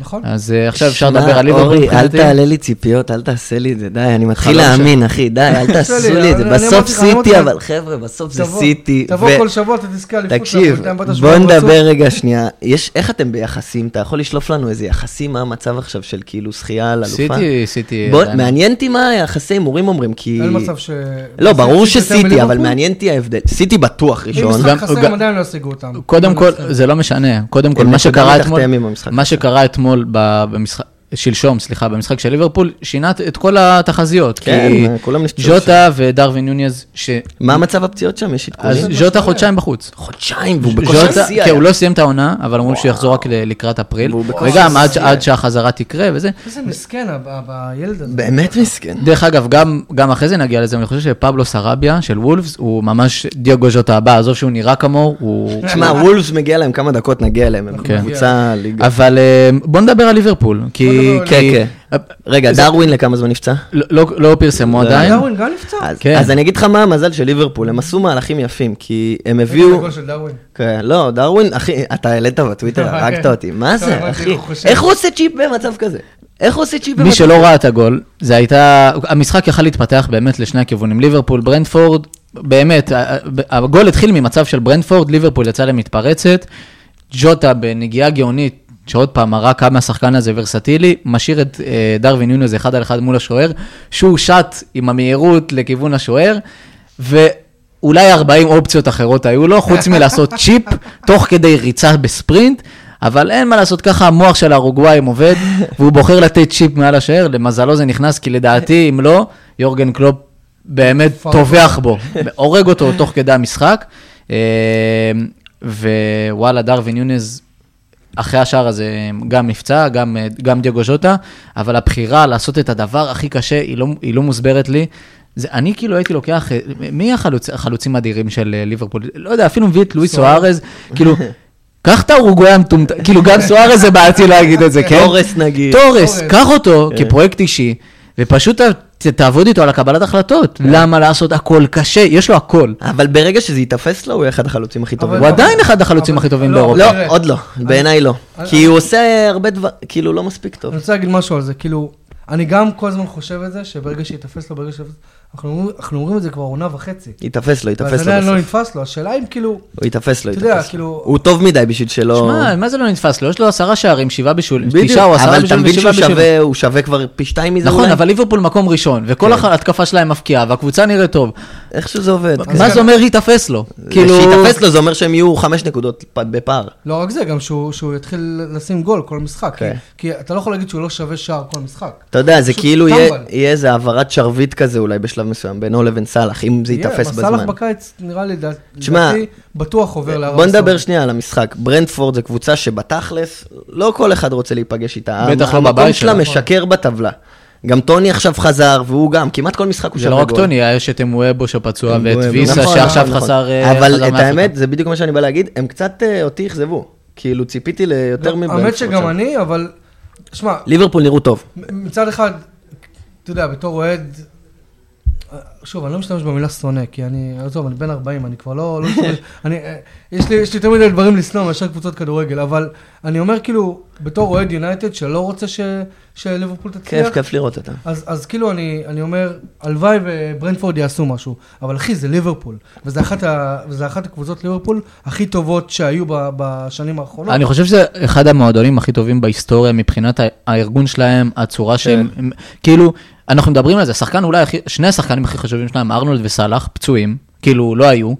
נכון. אז אה, עכשיו אפשר לדבר על ליברפול. אורי, אל. תעלה לי ציפיות, אל תעשה לי את זה, די, אני מתחיל להאמין, אחי, די, אל (laughs) תעשו לי, את זה. בסוף סיטי, אבל חבר'ה, בסוף זה סיטי. תבוא כל שבוע, אתה תזכה אליפות. תקשיב, בוא נדבר. רגע שנייה. יש, איך אתם ביחסים? אתה יכול לשלוף לנו איזה יחסים, מה המצב עכשיו של כאילו זכייה על אלופה? סיטי, סיטי. עדיין. מעניין אותי מה היחסי הימורים אומרים, כי... אין מצב ש... לא, ברור שסיטי, אבל? מעניין אותי ההבדל. סיטי בטוח אם ראשון. משחק גם- חסר, הם עדיין לא ישיגו אותם. קודם כל, מנצחים. זה לא משנה. קודם כל, מה שקרה אתמול, אתמול במשחק, שלשום, סליחה, במשחק של ליברפול, שינה את כל התחזיות. כן, כי כולם נפצעו ז'וטה ודרווין יוניז, ש... מה המצב הפציעות שם? יש עדכונים? אז ז'וטה חודשיים בחוץ. חודשיים, והוא בקושי שיא כן, הוא היה. לא סיים את העונה, אבל אמרו שהוא יחזור רק לקראת אפריל. וגם עד-. עד שהחזרה תקרה וזה. איזה מסכן הילד הזה. באמת מסכן. דרך אגב, גם, גם אחרי זה נגיע לזה, אני חושב שפבלו סרביה של וולפס, הוא ממש דיוגו ז'וטה הבא, עזוב שהוא נראה כמוהו, הוא... תשמע, (laughs) וולפס מגיע להם כמה דקות, נגיע אליהם, הם כן. קבוצה ליגה. אבל אה, בוא נדבר על ליברפול, כי... כן, כן. רגע, דרווין לכמה זמן נפצע? לא- לא לא פרסמו לא, עדיין. דרווין גם נפצע? אז, כן. אז אני אגיד לך מה המזל של ליברפול, הם עשו מהלכים יפים, כי הם הביאו... הגול של דרווין? כן, לא, דרווין, אחי, אתה העלית בטוויטר, (laughs) כן. הרגת אותי, מה זה, אחי? איך הוא עושה צ'יפ במצב כזה? איך הוא עושה צ'יפ במצב מי כזה? שלא ראה את הגול, זה הייתה, המשחק יכל להתפתח באמת לשני הכיוונים. ליברפול, ברנטפורד, באמת, הגול התחיל ממצב של ברנטפורד, ליברפול יצא למתפרצת, ג'וטה בנגיעה גאונית, שעוד פעם מראה כמה השחקן הזה ורסטילי, משאיר את אה, דרווין נוניוז אחד על אחד מול השוער, שהוא שט עם המהירות לכיוון השוער, ואולי 40 אופציות אחרות היו לו, חוץ מלעשות (laughs) צ'יפ, תוך כדי ריצה בספרינט. אבל אין מה לעשות, ככה המוח של האורוגוואים עובד, והוא בוחר לתת צ'יפ מעל השוער, למזלו זה נכנס, כי לדעתי, אם לא, יורגן קלופ באמת. טובח בו, הורג אותו תוך כדי המשחק. אה, ווואלה, דרווין נוניוז, אחרי השער הזה גם נפצע, גם, אה, גם דיוגו ז'וטה, אבל הבחירה לעשות את הדבר הכי קשה, היא לא, היא לא מוסברת לי. זה, אני כאילו הייתי לוקח, אה, מי החלוצ, החלוצים האדירים של אה, ליברפול? לא יודע, אפילו מביא את לואיס סוארז. כאילו, קח את האורוגוואי המטומטם, (laughs) כאילו גם סוארז זה בעייתי להגיד את זה, כן? תורס נגיד. תורס. קח אותו כן. כפרויקט אישי, ופשוט תעבוד איתו על הקבלת החלטות. למה לעשות הכל קשה? יש לו הכל. אבל ברגע שזה ייתפס לו, הוא יהיה אחד החלוצים הכי טובים. הוא עדיין אחד החלוצים הכי טובים לא, באירופה. לא, תראה. עוד לא, בעיניי לא. אני- כי הוא עושה הרבה דבר, כאילו לא מספיק טוב. אני רוצה להגיד משהו על זה, כאילו, אני גם כל הזמן חושב את זה, שברגע שיתפס לו, ברגע שיתפס, אנחנו אומרים- אנחנו אומרים את זה כבר עונה וחצי. ייתפס לו, ייתפס לו לא בסוף. נתפס לו, השאלה אם כאילו, הוא ייתפס לו, אתה ייתפס לו. כאילו- הוא טוב מדי בשביל שלא... שמע, מה זה לא נתפס לו? יש לו עשרה שערים, שבעה בישולים, בדיוק, תשעה או עשרה אבל אתה בישולים מבין שהוא ושבעה בישולים. שווה, הוא שווה כבר פי שתיים מזה נכון, אולי? אבל ליברפול מקום ראשון, וכל כן. ההתקפה שלהם מפקיעה, והקבוצה נראית טוב. איכשהו זה עובד. אז מה. זה אומר ייתפס לו? כאילו... שייתפס לו זה אומר שהם יהיו חמש נקודות בפער. לא רק זה, גם שהוא שהוא יתחיל לשים גול כל משחק. כן. כי אתה לא יכול להגיד שהוא לא שווה שער כל משחק. אתה יודע, זה כאילו. יהיה איזה העברת שרביט כזה אולי בשלב מסוים, בינו לבין סאלח, אם זה ייתפס אבל סאלח בזמן. בקיץ, נראה לי, לדעתי, בטוח עובר לארבע בוא נדבר שנייה על המשחק. ברנדפורד זה קבוצה שבתכלס, לא כל אחד רוצה להיפגש איתה. בטח לא המקום בבית שלה שלה. משקר בטבלה. גם טוני עכשיו חזר, והוא גם, כמעט כל משחק הוא זה שווה לא גול. רק טוני, יש את אמואבו שפצוע, ואת. ויסה נכון, שעכשיו נכון, חזר נכון. אה, אבל חזר את. האמת, זה בדיוק מה שאני בא להגיד, הם קצת אה, אותי אכזבו. כאילו, ציפיתי ליותר מברנדפורד. האמת שגם שם. אני, אבל, שמע, ליברפול נראו טוב. מצד אחד, אתה יודע, בתור אוהד, uh, שוב, אני לא משתמש במילה שונא, כי אני, עזוב, אני בן 40, אני כבר לא, לא משתמש, אני, יש לי, יש לי יותר מדי דברים לשנוא מאשר קבוצות כדורגל, אבל אני אומר כאילו, בתור אוהד יונייטד שלא רוצה ש, שליברפול תצליח, כיף, כיף לראות אותם. אז, אז כאילו אני, אני אומר, הלוואי וברנדפורד יעשו משהו, אבל אחי, זה ליברפול, וזה אחת, ה, וזה אחת הקבוצות ליברפול הכי טובות שהיו ב, בשנים האחרונות. אני חושב שזה אחד המועדונים הכי טובים בהיסטוריה מבחינת הארגון שלהם, הצורה שהם, הם- כאילו, אנחנו מדברים על זה, השחקן אולי הכי, שני השחקנים הכי חשובים שלהם, ארנולד וסאלח, פצועים, כאילו, לא היו,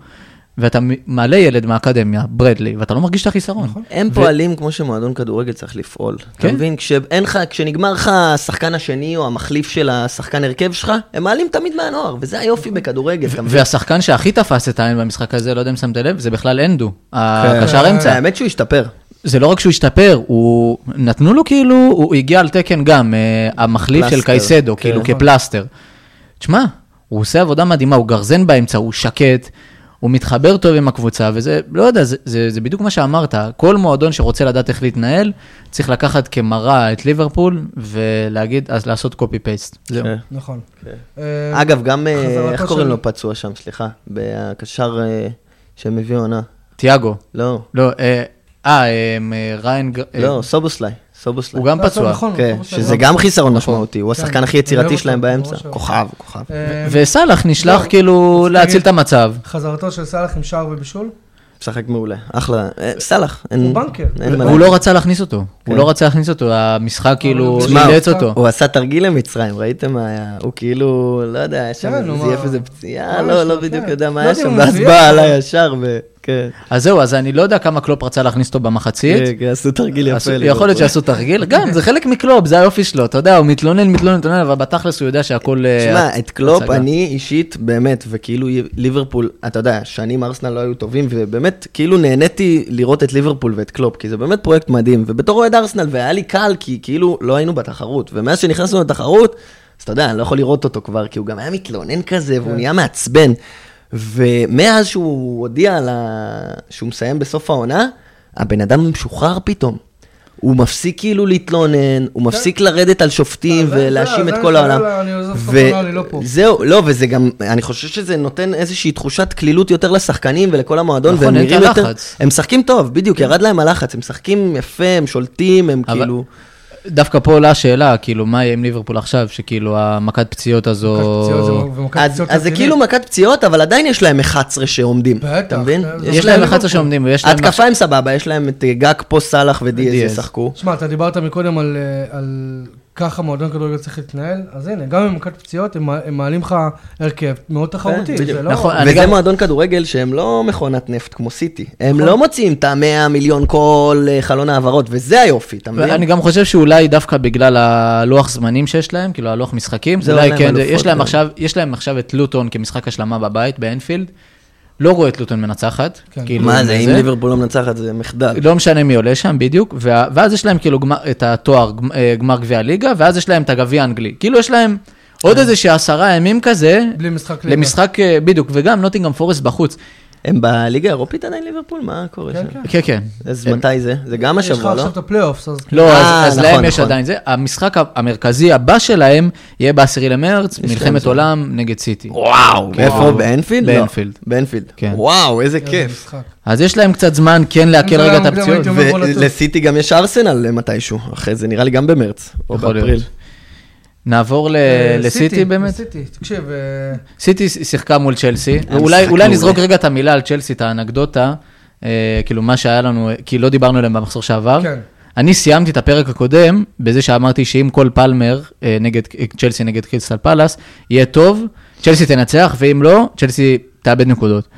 ואתה מעלה ילד מהאקדמיה, ברדלי, ואתה לא מרגיש את החיסרון. נכון. הם ו- פועלים כמו שמועדון כדורגל צריך לפעול. אתה כן. מבין? כשאין לך, כשנגמר לך השחקן השני או המחליף של השחקן הרכב שלך, הם מעלים תמיד מהנוער, וזה היופי בכדורגל? והשחקן שהכי תפס את העין במשחק הזה, לא יודע אם שמת לב, זה בכלל אנדו, כן. הקשר אמצע. האמת שהוא השתפר. זה לא רק שהוא השתפר, הוא... נתנו לו כאילו, הוא הגיע על תקן גם, אה, המחליף של קייסדו, כן. כאילו כפלסטר. תשמע, הוא עושה עבודה מדהימה, הוא גרזן באמצע, הוא שקט, הוא מתחבר טוב עם הקבוצה, וזה, לא יודע, זה, זה, זה בדיוק מה שאמרת, כל מועדון שרוצה לדעת איך להתנהל, צריך לקחת כמראה את ליברפול, ולהגיד, אז לעשות קופי פייסט. זהו. כן. נכון. כן. אה, אגב, גם, אה, איך קוראים לו פצוע שם, סליחה? בקשר אה, שהם הביאו עונה. תיאגו, לא, לא, אה, ריין, לא, סובוסליי. סובוסליי. הוא גם לא, פצוע. נכון, כן, שזה. גם חיסרון נכון. משמעותי, הוא כן, השחקן הכי יצירתי שלהם באמצע. כוכב, כוכב. אה, וסאלח נשלח לא, כאילו להציל את המצב. חזרתו של סאלח עם שער ובישול, משחק מעולה, אחלה. אה, סאלח, אין הוא בנקר. הוא. לא רצה להכניס אותו, כן. הוא לא רצה להכניס אותו, המשחק כאילו תשמע, אילץ אותו. הוא עשה תרגיל למצרים, ראיתם מה היה? הוא כאילו, לא יודע, היה שם, כן, זייף? איזה פציעה, לא, לא? בדיוק כן. יודע מה לא היה שם, ואז בא עליי ישר, ו... כן. אז זהו, אז אני לא יודע כמה קלופ רצה להכניס אותו במחצית. כן, כן, עשו תרגיל יפה. יכול להיות שעשו תרגיל, גם, זה חלק מקלופ, זה היופי שלו, אתה יודע, הוא מתלונן, מתלונן, מתלונן, אבל בתכלס הוא יודע שהכל... אה, תשמע, את קלופ. אני אישית, באמת, וכאילו ליברפול, אתה יודע, שנים ארסנל לא היו טובים, ובאמת, כאילו נהניתי לראות את ליברפול ואת קלופ, כי זה באמת פרויקט מדהים, ובתור אוהד ארסנל, והיה לי קל, כי כאילו לא היינו בתחרות, ומאז שנכנסנו לתחרות, אז אתה יודע, אני לא יכול לראות אותו כבר, כי הוא גם היה מתלונן כזה, והוא נהיה מעצבן. ומאז שהוא הודיע על ה... שהוא מסיים בסוף העונה, הבן אדם משוחרר פתאום. הוא מפסיק כאילו להתלונן, הוא מפסיק לרדת על שופטים זה- זה- ולהאשים את אני כל העולם. שואל, אני עוזב סוף ו- העונה, אני לא לא, וזה גם, אני חושב שזה נותן איזושהי תחושת קלילות יותר לשחקנים ולכל המועדון, נכון, והם נראים יותר... הם משחקים טוב, בדיוק, ירד להם הלחץ, הם משחקים יפה, הם שולטים, הם כאילו... דווקא פה עולה השאלה, כאילו, מה יהיה עם ליברפול עכשיו, שכאילו המכת פציעות הזו... מכת פציעות זה- ומכת אז, פציעות אז זה. כאילו מכת פציעות, אבל עדיין יש להם 11 שעומדים, בטח, אתה מבין? זה- יש להם ליברפול. 11 שעומדים, ויש להם... התקפה הם סבבה, יש להם את גג פה, סאלח ודיאז. ישחקו. שמע, אתה דיברת מקודם על, אה, על ככה מועדון כדורגל צריך להתנהל, אז הנה, גם עם מכת פציעות, הם הם מעלים לך הרכב מאוד תחרותי, בדיוק. זה לא... נכון, וזה גם- מועדון כדורגל שהם לא מכונת נפט כמו סיטי. הם נכון. לא מוציאים את ה-100 מיליון כל אה, חלון העברות, וזה היופי, אתה מבין? אני גם חושב שאולי דווקא בגלל הלוח זמנים שיש להם, כאילו הלוח משחקים, זה אולי כן, יש להם כן. עכשיו, יש להם עכשיו את לוטון כמשחק השלמה בבית, באנפילד. לא רואה את לוטון מנצחת. כן. כאילו, מה זה, אם. ליברפול לא מנצחת זה מחדל. לא משנה מי עולה שם בדיוק, וה- ואז יש להם כאילו גמר- את התואר, אה, גמר גביע הליגה, ואז יש להם את הגביע האנגלי. כאילו יש להם עוד איזה שעשרה ימים כזה, בלי משחק ליגה. למשחק, אה, בדיוק, וגם נוטינגהאם פורסט בחוץ. הם בליגה האירופית עדיין ליברפול? מה קורה כן, שם? כן. כן, כן. אז מתי זה? זה גם יש לך השבוע, לא? עכשיו את ה playoffs, אז... לא, אה, אז, אז נכון, להם יש נכון. עדיין זה. המשחק המרכזי הבא שלהם יהיה ב-10 למרץ, מלחמת. עולם נגד סיטי. וואו, איפה? באנפילד? לא. באנפילד. באנפילד. כן. וואו, איזה כיף. אז יש להם קצת זמן כן להקל זה רגע את הפציעות. ולסיטי גם יש ארסנל מתישהו, אחרי זה נראה לי גם במרץ, או יכול להיות. באפריל. נעבור ל- אה, לסיטי באמת? סיטי, תקשיב, אה, סיטי שיחקה מול צ'לסי, אולי. נזרוק רגע את המילה על צ'לסי, את האנקדוטה, אה, כאילו מה שהיה לנו, כי לא דיברנו עליהם במחזור שעבר. כן. אני סיימתי את הפרק הקודם בזה שאמרתי שאם כל פלמר נגד צ'לסי נגד קריסטל פלאס יהיה טוב, צ'לסי תנצח, ואם לא, צ'לסי תאבד נקודות.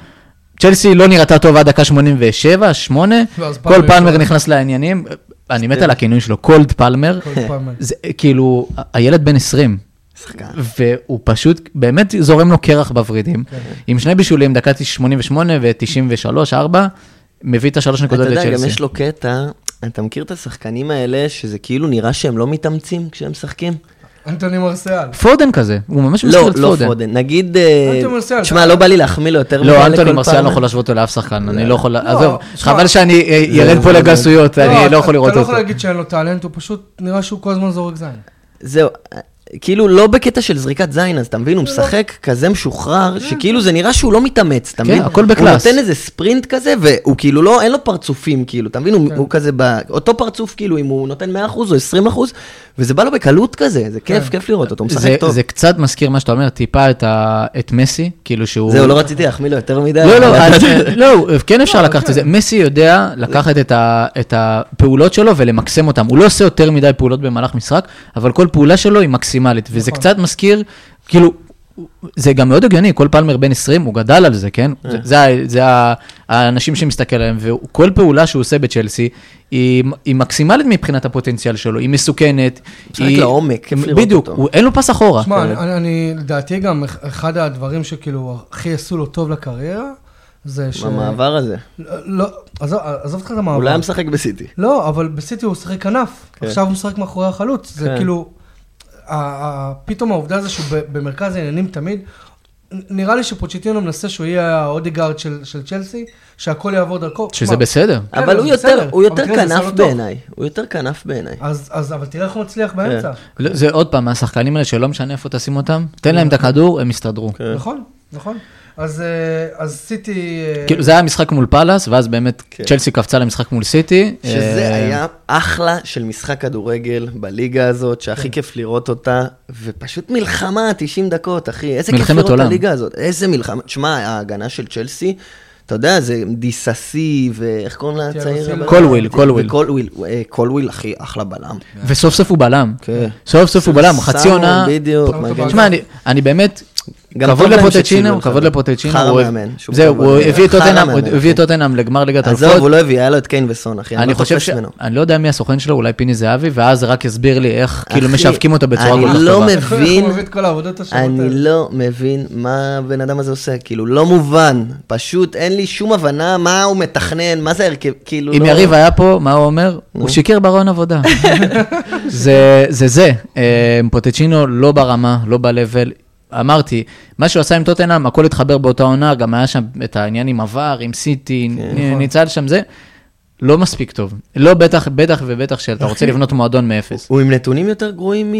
צ'לסי לא נראתה טוב עד דקה 87, 8, ואז כל פלמר. נכנס לעניינים, אני מת על הכינוי שלו, קולד פלמר, פעם. זה כאילו, הילד בן 20. שחקן. והוא פשוט באמת זורם לו קרח בוורידים, כן. עם שני בישולים, דקה 88 ו-93, 4, מביא את השלוש אתה נקודות יודע, גם לצ'לסי. יש לו קטע, אתה מכיר את השחקנים האלה, שזה כאילו נראה שהם לא מתאמצים כשהם משחקים? אנטוני מרסיאל. פודן כזה, הוא ממש מזכיר לא, את לא פודן. פודן. נגיד, אה, אנטוני מרסיאל, תשמע, לא בא לי להחמיא לו יותר לא, אנטוני מרסיאל לא. יכול להשוות אותו לאף שחקן, אני לא יכול, לא, עזוב, חבל שאני ירד פה לגסויות, אני לא יכול לראות אתה לא אותו. יכול להגיד שאין לו talent, הוא פשוט נראה שהוא כל הזמן זורק זין. זהו, כאילו לא בקטע של זריקת זין, אז אתה מבין, הוא משחק כזה משוחרר, שכאילו זה נראה שהוא לא מתאמץ, אתה כן, מבין? הכל הוא בקלאס. נותן איזה ספרינט כזה, והוא כאילו לא, אין לו פרצופים, כאילו, אתה מבין? הוא- כן. הוא כזה, אותו פרצוף, כאילו, אם הוא נותן 100% או 20%, וזה בא לו בקלות כזה, זה כיף, כן. כיף לראות אותו, הוא משחק זה- טוב. זה קצת מזכיר מה שאתה אומר, טיפה את מסי, כאילו שהוא... זהו, לא רציתי להחמיא לו יותר מדי. לא, לא, (laughs) לא, כן אפשר לא, לקחת כן. את זה. מסי יודע לקחת את הפעולות שלו ולמקסם אותן. הוא לא עושה יותר מדי פעולות במהלך משחק, אבל כל פעולה שלו היא מקסימלית. וזה נכון. קצת מזכיר, כאילו, זה גם מאוד הגיוני, כל פלמר בן 20, הוא גדל על זה, כן? זה- זה זה ה- האנשים שמסתכל עליהם, וכל פעולה שהוא עושה בצ'לסי, היא היא מקסימלית מבחינת הפוטנציאל שלו, היא מסוכנת. משחק היא- לעומק, כיף לראות בדיוק, אותו. הוא- אין לו פס אחורה. שמע, אני- אני- אני, לדעתי גם, אחד הדברים שכאילו הכי עשו לו טוב לקריירה, זה ש... במעבר הזה. לא, לא, עזוב עזוב אותך את המעבר. אולי היה משחק בסיטי. לא, אבל בסיטי הוא שיחק כנף, כן. עכשיו הוא משחק מאחורי החלוץ. זה כן. כאילו, ה- ה- פתאום העובדה הזו שהוא במרכז העניינים תמיד, נראה לי שפוצ'טינו מנסה שהוא יהיה האודגארד של של צ'לסי, שהכל יעבור דרכו. שזה שמע, בסדר. כן, אבל זה הוא יותר, בסדר, הוא יותר זה עשה כנף טוב. בעיניי. הוא יותר כנף בעיניי. אז, אז, אבל תראה איך הוא מצליח באמצע. לא, זה עוד פעם, השחקנים האלה שלא משנה איפה תשים אותם, תן להם את הכדור, הם יסתדרו. כן. נכון, נכון. אז, אה, אז סיטי... אה, כאילו זה היה משחק מול פאלאס, ואז באמת כן. צ'לסי קפצה למשחק מול סיטי. שזה אה, היה אחלה של משחק כדורגל בליגה הזאת, שהכי כן. כיף לראות אותה, ופשוט מלחמה, 90 דקות, אחי. איזה כיף לראות את. הליגה הזאת. איזה מלחמה. תשמע, ההגנה של צ'לסי, אתה יודע, זה דיסאסי, ואיך קוראים לו הצעיר? קולוויל, קולוויל. קולוויל, קולוויל, אחי, אחלה בלם. וסוף סוף הוא בלם. כן. סוף סוף הוא בלם, חצי עונה. בדיוק. תשמע, אני- באמת, כבוד לפוצ'טינו, כבוד. לפוצ'טינו. חרא מאמן, זהו. הוא הביא את טוטנאם, לגמר ליגת עזוב, האלופות. הוא לא הביא, היה לו את קיין וסון, אחי. אני אני לא חושב ש... אני לא יודע מי הסוכן שלו, אולי פיני זהבי, ואז זה רק יסביר לי איך כאילו משווקים אותו בצורה אני כל כך לא טובה. מבין, (laughs) כל העבודות השונות אני? לא מבין מה הבן אדם הזה עושה, כאילו, לא מובן. פשוט אין לי שום הבנה מה הוא מתכנן, מה זה הרכב, כאילו, אם לא... יריב היה פה, מה הוא אומר? הוא שיקר ברעיון עבודה. (laughs) זה זה זה. אה, פוטצ'ינו לא ברמה, לא ב-level. אמרתי, מה שהוא עשה עם טוטנאם, הכל התחבר באותה עונה, גם היה שם את העניין עם עבר, עם סיטי, נכון. ניצל שם זה. לא מספיק טוב. לא בטח, בטח ובטח שאתה רוצה לבנות מועדון מאפס. הוא עם נתונים יותר גרועים מ...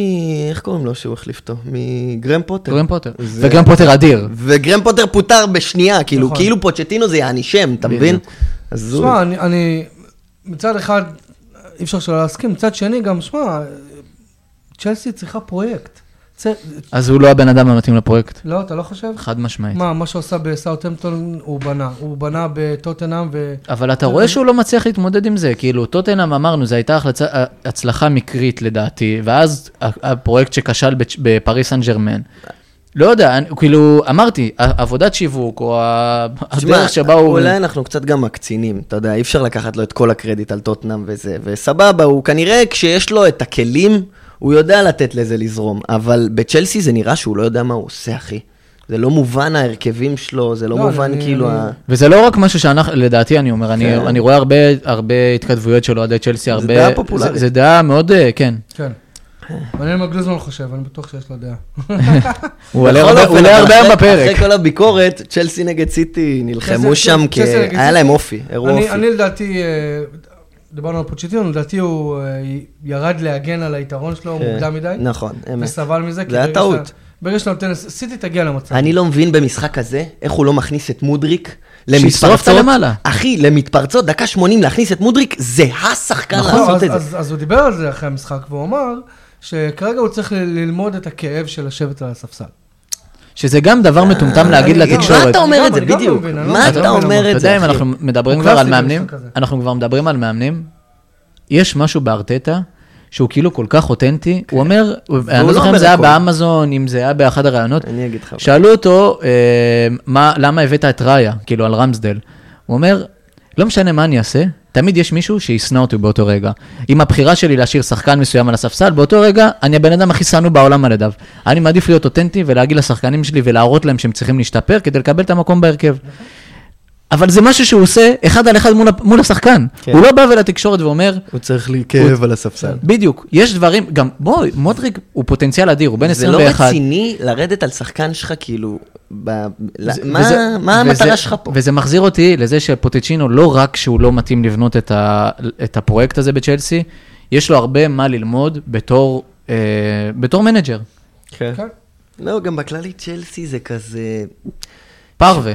איך קוראים לו שהוא החליף אותו? מגרהאם פוטר. גרהאם פוטר. זה- וגרהאם פוטר אדיר. וגרהאם פוטר פוטר בשנייה, כאילו, נכון. כאילו פוצ'טינו זה יעני שם, אתה מבין? אז הוא... שמע, אני, אני, מצד אחד, אי אפשר שלא להסכים, מצד שני גם, שמע, צ'לסי צריכה פרויקט. צ... אז הוא לא הבן אדם המתאים לפרויקט. לא, אתה לא חושב? חד משמעית. מה, מה שעושה בסאות'המפטון, הוא בנה. הוא בנה בטוטנאם ו... אבל אתה רואה שהוא לא מצליח להתמודד עם זה, כאילו, טוטנאם אמרנו, זו הייתה החלצה- הצלחה מקרית לדעתי, ואז הפרויקט שכשל בפריס סן ג'רמן. לא יודע, אני- כאילו, אמרתי, עבודת שיווק, או הדרך שבה הוא... אולי אנחנו קצת גם מקצינים, אתה יודע, אי אפשר לקחת לו את כל הקרדיט על טוטנאם וזה, וסבבה, הוא כנראה, כשיש לו את הכלים, הוא יודע לתת לזה לזרום, אבל בצ'לסי זה נראה שהוא לא יודע מה הוא עושה, אחי. זה לא מובן ההרכבים שלו, זה לא לא, מובן אני- כאילו אני- ה... וזה לא רק משהו שאנחנו, לדעתי אני אומר, אני, כן. אני רואה הרבה, הרבה התכתבויות של אוהדי צ'לסי, הרבה... דעה פופולרית. זה, זה דעה מאוד, אה, כן. כן. מעניין מה גלוזמן חושב, אני בטוח שיש לו דעה. (laughs) הוא עולה הרבה- אחרי- בפרק. אחרי כל הביקורת, צ'לסי נגד סיטי נלחמו צ'לסי- שם, כ- צ'לסי נגד היה להם? אופי, הראו אני, אופי. אני לדעתי, אה, דיברנו על פוצ'טינו, לדעתי הוא אה, ירד להגן על היתרון שלו כן. מוקדם מדי, נכון, אמת. וסבל מזה. כי זה היה טעות. ברגע שאתה נותן, סיטי תגיע למצב. אני לא מבין במשחק הזה, איך הוא לא מכניס את מודריק למתפרצות. אותה למעלה. אחי, למתפרצות, דקה 80 להכניס את מודריק, זה השחקן נכון, לעשות אז, את זה. אז, אז הוא דיבר על זה אחרי המשחק, והוא אמר שכרגע הוא צריך ללמוד את הכאב של לשבת על הספסל. שזה גם דבר מטומטם להגיד לתקשורת. מה אתה אומר את זה בדיוק? לא לא מה אתה לא אומר. אתה את זה, יודע, אם? אנחנו מדברים כבר קלאסי על מאמנים. אנחנו כבר מדברים על מאמנים, יש משהו בארטטה שהוא כאילו כל כך אותנטי, הוא אומר, אני לא לא זוכר אם זה היה. באמזון, אם זה היה באחד הראיונות, אני אגיד לך. שאלו אותו, אה, מה- למה הבאת את ראיה, כאילו על רמסדל. הוא אומר, לא משנה מה אני אעשה, תמיד יש מישהו שישנא אותי באותו רגע. אם הבחירה שלי להשאיר שחקן מסוים על הספסל, באותו רגע אני הבן אדם הכי שנוא בעולם על ידיו. אני מעדיף להיות אותנטי ולהגיד לשחקנים שלי ולהראות להם שהם צריכים להשתפר כדי לקבל את המקום בהרכב. אבל זה משהו שהוא עושה אחד על אחד מול, מול השחקן. כן. הוא לא בא לתקשורת ואומר, הוא צריך להיקבר על הספסל. בדיוק, יש דברים, גם בוא, מודריק הוא פוטנציאל אדיר, הוא בן זה לא 21. רציני לרדת על שחקן שלך, כאילו, ב- זה- מה- וזה- מה וזה- המטרה שלך פה? וזה מחזיר אותי לזה שפוצ'טינו, לא רק שהוא לא מתאים לבנות את, ה, את הפרויקט הזה בצ'לסי, יש לו הרבה מה ללמוד בתור, אה, בתור manager. כן. כן. לא, גם בכללי צ'לסי זה כזה... פרווה.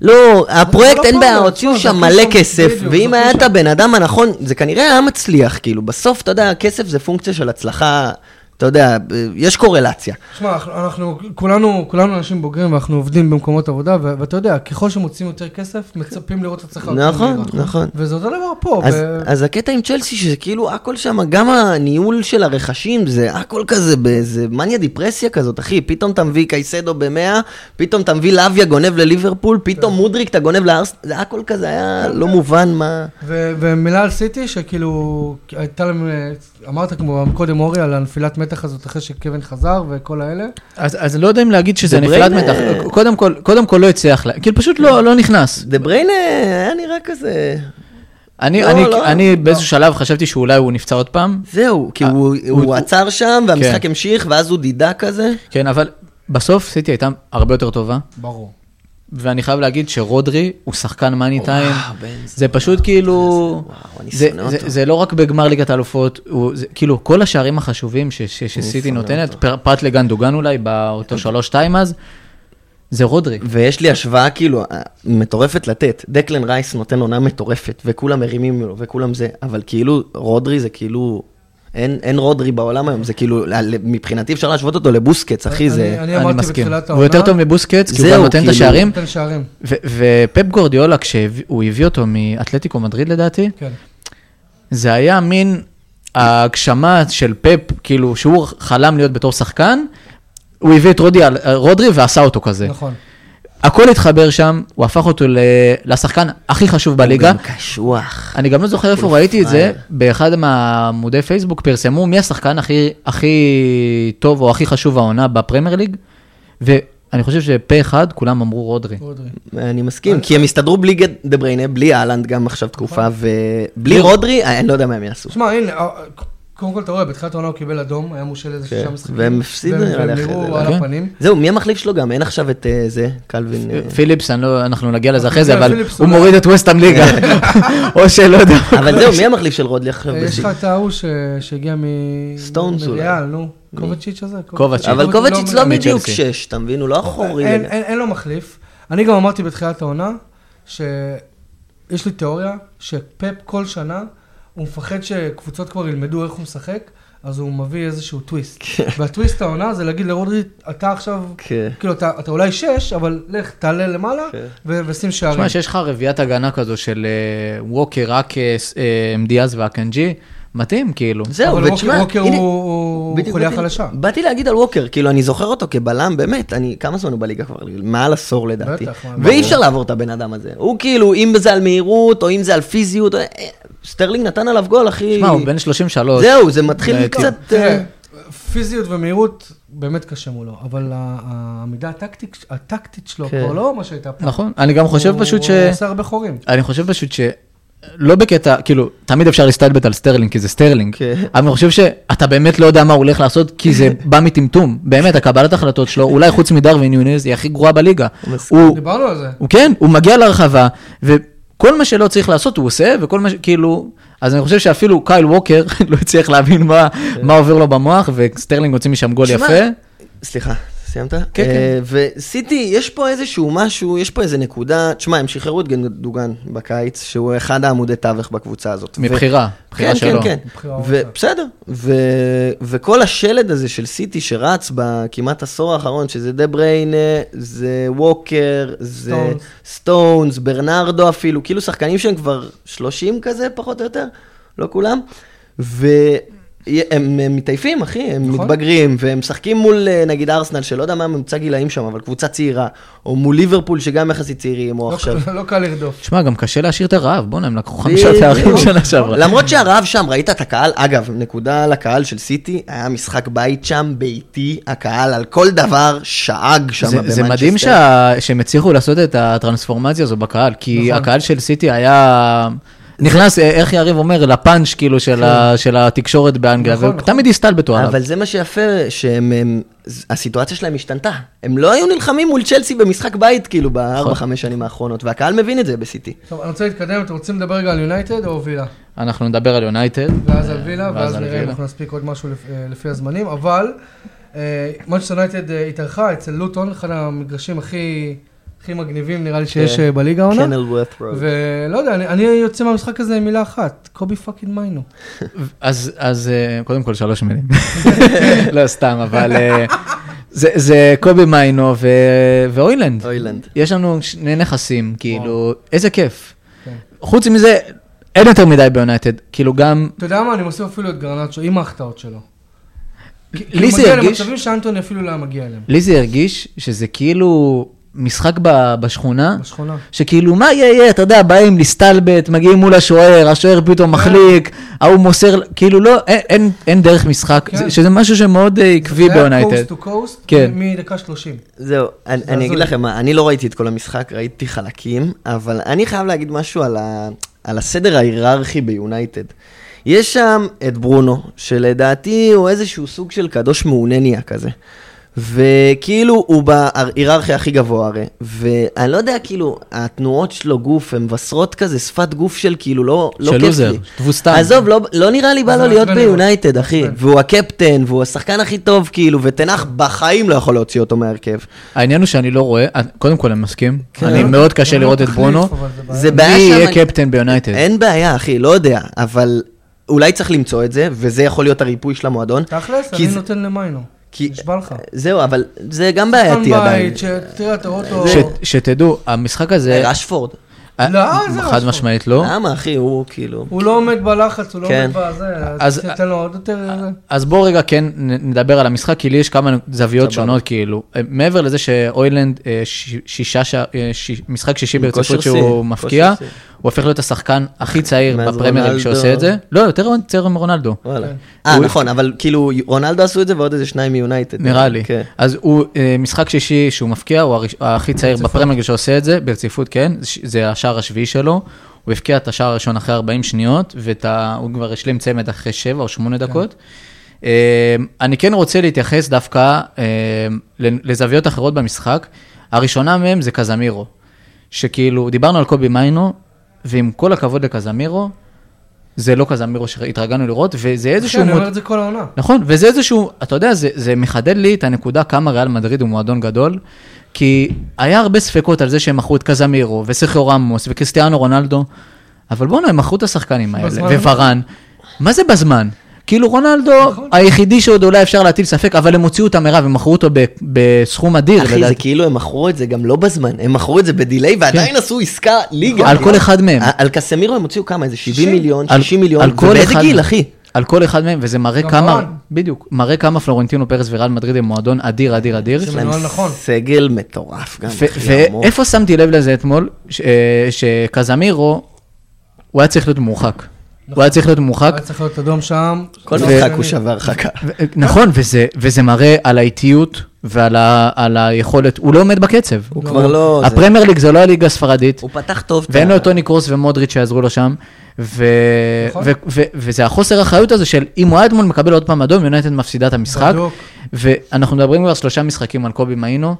לא, הפרויקט לא אין בעיה, הוציאו תשמע, שם מלא שם- כסף, ואם היה את הבן אדם הנכון, זה כנראה היה מצליח, כאילו, בסוף, אתה יודע, כסף זה פונקציה של הצלחה, אתה יודע, יש קורלציה. שמע, אנחנו, כולנו, כולנו אנשים בוגרים ואנחנו עובדים במקומות עבודה, ואתה יודע, ככל שמוצאים יותר כסף, מצפים לראות את. יותר נכון. נכון. וזה אותו דבר פה. אז, ו- אז הקטע עם צ'לסי, שזה כאילו הכל שם, גם הניהול של הרכשים, זה הכל כזה באיזה מניה דיפרסיה כזאת, אחי. פתאום אתה מביא קייסדו ב-100, פתאום אתה מביא לאביה גונב לליברפול, פתאום מודריק אתה גונב לארס... זה הכל כזה היה לא מובן מה... ומילה על סיטי, שכאילו, הייתה להם, אה, אמרת כמו קודם אורי, על הנפילת מתח הזאת אחרי שקווין חזר וכל האלה. אז, אז לא יודע אם להגיד שזה זה נפילת. מתח. קודם כל, קודם כל לא הצליח, כאילו פשוט לא, לא נכנס. דה בריינה היה נראה כזה... אני, לא, אני, לא, אני באיזשהו שלב חשבתי שאולי הוא נפצע עוד פעם. זהו, כי אה, הוא, הוא- הוא עצר שם, והמשחק כן. המשיך, ואז הוא דידה כזה. כן, אבל בסוף סיטי הייתה הרבה יותר טובה. ברור. ואני חייב להגיד שרודרי הוא שחקן מאני טיים. זה פשוט כאילו, זה, לא רק בגמר ליגת האלופות, כאילו כל השערים החשובים שסיטי נותנת, פרט לגנדוגן אולי, באותו שלוש-שתיים אז, זה רודרי. ויש לי השוואה כאילו אה, מטורפת לתת. דקלן רייס נותן עונה מטורפת, וכולם מרימים לו, וכולם זה, אבל כאילו רודרי זה כאילו... אין, אין רודרי בעולם היום, זה כאילו, מבחינתי אפשר להשוות אותו לבוסקץ, אחי, זה... אני, אני אני אמרתי מסכים. בתחילת הוא העונה, יותר טוב מבוסקץ, כי הוא גם נותן את כאילו- השערים. נותן שערים. ו- ופפ גורדיולה, כשהוא הביא אותו מאתלטיקו מדריד לדעתי, כן. זה היה מין ההגשמה של פפ, כאילו, שהוא חלם להיות בתור שחקן, הוא הביא את רודי, רודרי ועשה אותו כזה. נכון. הכל התחבר שם, הוא הפך אותו לשחקן הכי חשוב בליגה. הוא גם קשוח. אני גם לא זוכר איפה ראיתי את זה. באחד מהעמודי פייסבוק פרסמו מי השחקן הכי, הכי טוב או הכי חשוב העונה בפרמייר ליג, ואני חושב שפה אחד כולם אמרו רודרי. רודרי. אני מסכים, כי הם הסתדרו בלי גד- דה בריינה, בלי אהלנד גם עכשיו תקופה, ובלי רודרי, אה, אני לא יודע מה הם יעשו. שמע, הנה, אה, קודם כל אתה רואה, בתחילת העונה הוא קיבל אדום, היה מושל איזה שישה כן, משחקים. והם הפסידו והם- נראה לי והם אחרי זה, נראו לא? על כן. הפנים. זהו, מי המחליף שלו גם? אין עכשיו את אה, זה, קלווין. אה, פיליפס, לא, אנחנו נגיע לזה אחרי זה, כן, אבל הוא. מוריד את ווסטהאם ליגה, או שלא יודע. אבל זהו, מי המחליף של רודלי עכשיו? אה, יש? לך את ההוא ש- שהגיע מ... סטונס אולי. מריאל, נו. קובצ'יץ' הזה? קובצ'יץ'. אבל קובצ'יץ' לא. בדיוק שש, אתה מבין? הוא לא אחורי. אין, לגמרי. אין, אין לו מחליף. אני גם אמרתי בתחילת העונה, שיש לי תיאוריה, שפפ כל שנה, הוא מפחד שקבוצות כבר ילמדו איך הוא משחק, אז הוא מביא איזשהו טוויסט. (laughs) והטוויסט העונה זה להגיד לרודרי, אתה עכשיו, כן. כאילו, אתה, אתה אולי שש, אבל לך, תעלה למעלה, כן. ו- ושים שערים. תשמע, שיש לך רביעיית הגנה כזו של אה, ווקר, רק אה, אה, דיאז ואקנג'י, מתאים כאילו. זהו, אבל ותשמע, ווקר, ווקר הנה, הוא, חוליה חלשה. באתי להגיד על ווקר, כאילו, אני זוכר אותו כבלם, באמת, אני, כמה זמן הוא בליגה כבר? מעל עשור לדעתי. בטח, ואי ברור. אפשר לעבור את הבן אדם הזה. הוא כאילו, אם זה על מהירות, או אם זה על פיזיות, סטרלינג נתן עליו גול, אחי. תשמע, הוא בן 33. זהו, זה מתחיל אה, קצת... תראה, אה, פיזיות ומהירות, באמת קשה מולו, אבל העמידה הטקטית, הטקטית שלו כן. כבר לא מה שהייתה פעם. נכון, אני גם חושב הוא- פשוט ש... הוא עושה הרבה חורים. אני חושב פשוט ש... לא בקטע, כאילו, תמיד אפשר להסתלבט על סטרלינג, כי זה סטרלינג. כן. אבל אני חושב שאתה באמת לא יודע מה הוא הולך לעשות, כי זה (laughs) בא מטמטום. באמת, הקבלת החלטות שלו, אולי חוץ מדרווין נונייס, היא הכי גרועה בליגה. דיברנו על זה. כן, הוא מגיע לרחבה, וכל מה שלא צריך לעשות הוא עושה, וכל מה ש... כאילו... אז אני חושב שאפילו קייל ווקר (laughs) לא הצליח להבין מה, מה עובר לו במוח, וסטרלינג הוציא משם גול שמע, יפה. סליחה, סיימת? כן, כן. אה, וסיטי, יש פה איזשהו משהו, יש פה איזה נקודה, תשמע, הם שחררו את גונדואן בקיץ, שהוא אחד העמודי תווך בקבוצה הזאת. מבחירה, בחירה כן, שלו. כן, בחירה כן. ארוכה. ובסדר. ו- וכל השלד הזה של סיטי שרץ בכמעט עשור האחרון, שזה דה בריינה, זה ווקר, זה סטונס. סטונס, ברנרדו אפילו, כאילו שחקנים שהם כבר 30 כזה, פחות או יותר, לא כולם. הם מתעייפים, אחי, הם נכון. מתבגרים, והם משחקים מול, אה, נגיד, ארסנל, שלא יודע מה ממוצע גילאים שם, אבל קבוצה צעירה, או מול ליברפול, שגם יחסית צעירים, או לא- עכשיו. לא קל לרדוף. תשמע, גם קשה להשאיר את הרעב, בואנה, הם לקחו חמישה. תארים שנה שעברה. למרות שהרעב שם, ראית את הקהל, אגב, נקודה לקהל של סיטי, היה משחק בית שם, ביתי, הקהל על כל דבר שאג שם במנצ'סטר. זה מדהים שה... שהם הצליחו לעשות את הטרנספורמציה הזו בקהל, כי נכון. הקהל של סיטי היה... נכנס, אה, איך יריב אומר, לפאנץ' כאילו של, ה... של התקשורת באנגליה, נכון, נכון. ותמיד הסתלבטו עליו. אבל זה מה שיפה, שהם, הם, הסיטואציה שלהם השתנתה. הם לא היו נלחמים מול צ'לסי במשחק בית, כאילו, בארבע, נכון. חמש שנים האחרונות, והקהל מבין את זה בסיטי. טוב, אני רוצה להתקדם, אתם רוצים לדבר רגע על יונייטד או וילה? אנחנו נדבר על יונייטד. ואז על וילה, ואז נראה אם. אנחנו נספיק עוד משהו לפ- אה, לפי הזמנים, אבל מנצ'סטר יונייטד אה, התארחה אצל לוטון, אחד המגרשים הכי הכי מגניבים נראה לי שיש כן. אה, בליגה העונה. קנילוורת' רוד. ולא יודע, אני- אני יוצא מהמשחק הזה עם מילה אחת, קובי fucking מיינו. (laughs) אז, אז אה, קודם כל שלוש מילים. (laughs) לא סתם, אבל אה, זה, זה קובי מיינו ו... והוילונד. הוילונד. יש לנו שני נכסים, כאילו, איזה כיף. כן. חוץ מזה, אין יותר מדי ביונייטד, כאילו גם, אתה יודע מה, אני מוסיף אפילו את גרנאצ'ו עם ההחטאות שלו. לי זה מגיע הרגיש, למצבים שאנטוני אפילו לא היה מגיע אליהם. לי זה הרגיש שזה כאילו משחק ב- בשכונה, בשכונה. שכאילו מה יהיה יהיה, אתה יודע, באים להסתלבט, מגיעים מול השוער, השוער פתאום מחליק, ההוא מוסר, כאילו לא, אין, אין, אין דרך משחק, כן. זה- שזה משהו שמאוד אה, עקבי ביונייטד. זה היה coast to coast, כן. מדקה 30. זהו, אני, זה אני אגיד. לכם מה, אני לא ראיתי את כל המשחק, ראיתי חלקים, אבל אני חייב להגיד משהו על, ה, על הסדר ההיררכי ביונייטד. יש שם את ברונו, שלדעתי הוא איזשהו סוג של קדוש מעונניה כזה. וכאילו הוא בהיררכיה הכי גבוה הרי, ואני לא יודע, כאילו, התנועות שלו גוף, הן מבשרות כזה שפת גוף של כאילו לא, לא של כיף לוזר, לי. תבוסתן. עזוב, לא, לא נראה לי בא לו להיות לראות. ביונייטד, אחי. מעצבן. והוא הקפטן, והוא השחקן הכי טוב, כאילו, ותנח בחיים לא יכול להוציא אותו מהרכב. העניין הוא שאני לא רואה, קודם כל אני מסכים, כן. אני מאוד קשה לא לראות את ברונו, זה בעיה. מי יהיה קפטן ביונייטד? אין בעיה, אחי, לא יודע, אבל אולי צריך למצוא את זה, וזה יכול להיות הריפוי של המועדון. תכלס, אני זה- נותן למיינו. כי- נשבע לך. זהו, אבל זה גם שחקן בעייתי עדיין. בית, שתראה, אתה רואה אותו... שתדעו, המשחק הזה, רשפורד. לא, איזה חד? משמעית לא. למה, אחי, הוא כאילו... הוא לא עומד בלחץ, הוא לא כן. עומד בזה, אז- אז תן לו עוד יותר... זה. אז בואו רגע כן נדבר על המשחק, כי לי יש כמה זוויות. שונות, כאילו. אה, מעבר לזה שאוילנד, אה, שישה, אה, משחק שישי ברציפות שהוא מפקיע. הוא הופך להיות השחקן הכי צעיר מאז בפרמייר ליג רונלדו. שעושה את זה. לא, יותר צעיר מרונלדו. כן. אה, נכון, אבל כאילו, רונלדו עשו את זה ועוד איזה שניים מיונייטד. נראה לי. כן. אז הוא, אה, משחק שישי שהוא מפקיע, הוא הכי צעיר ברציפות. בפרמייר ליג שעושה את זה, ברציפות כן, זה השער השביעי שלו. הוא הבקיע את השער הראשון אחרי 40 שניות, והוא כבר השלים צמד אחרי 7 או 8 דקות. אה, אני כן רוצה להתייחס דווקא אה, ל- לזוויות אחרות במשחק. הראשונה מהם זה קזמירו, שכאילו, דיברנו על קובי מיינו, ועם כל הכבוד לקזמירו, זה לא קזמירו שהתרגלנו לראות, וזה איזשהו... כן, אני אומר את זה כל העונה. נכון, וזה איזשהו, אתה יודע, זה, זה מחדד לי את הנקודה כמה ריאל מדריד הוא מועדון גדול, כי היה הרבה ספקות על זה שהם מכרו את קזמירו, וסרחיו רמוס, וקריסטיאנו רונלדו, אבל בוא'נה, הם מכרו את השחקנים האלה. וורן. מה זה בזמן? כאילו רונלדו נכון. היחידי שעוד אולי אפשר להטיל ספק, אבל הם הוציאו את המרב, הם מכרו אותו ב- בסכום אדיר, אחי, זה לדעתי. כאילו הם מכרו את זה גם לא בזמן, הם מכרו את זה בדיליי ועדיין עשו עסקה ליגה. כן. על כל אחד מהם. על- על קסמירו הם הוציאו כמה? איזה 70 60? מיליון, על- 60 מיליון, על כל ובאיזה אחד גיל. אחי? על כל אחד מהם, וזה מראה גם כמה. בדיוק, מראה כמה פלורנטינו פרס וריאל מדריד הם מועדון אדיר, אדיר, אדיר. זה מנוהל נכון. סגל מטורף גם. ואיפה שמתי לב לזה אתמול? ש- אה, שקזמירו, הוא היה צריך להיות מורחק. הוא היה צריך להיות מורחק. היה צריך להיות אדום שם. כל משחק. הוא שווה הרחקה. נכון, וזה, וזה מראה על האיטיות ועל היכולת, הוא לא עומד בקצב. הוא כבר לא... הפרמייר ליג זה לא הליגה הספרדית, הוא פתח טוב. ואין לו את טוני קרוס ומודריץ' שיעזרו לו שם. נכון. וזה החוסר אחריות הזה של אם הוא היה אתמול מקבל עוד פעם אדום, יונייטד מפסידה את המשחק. ואנחנו מדברים כבר שלושה משחקים על קובי מאינו,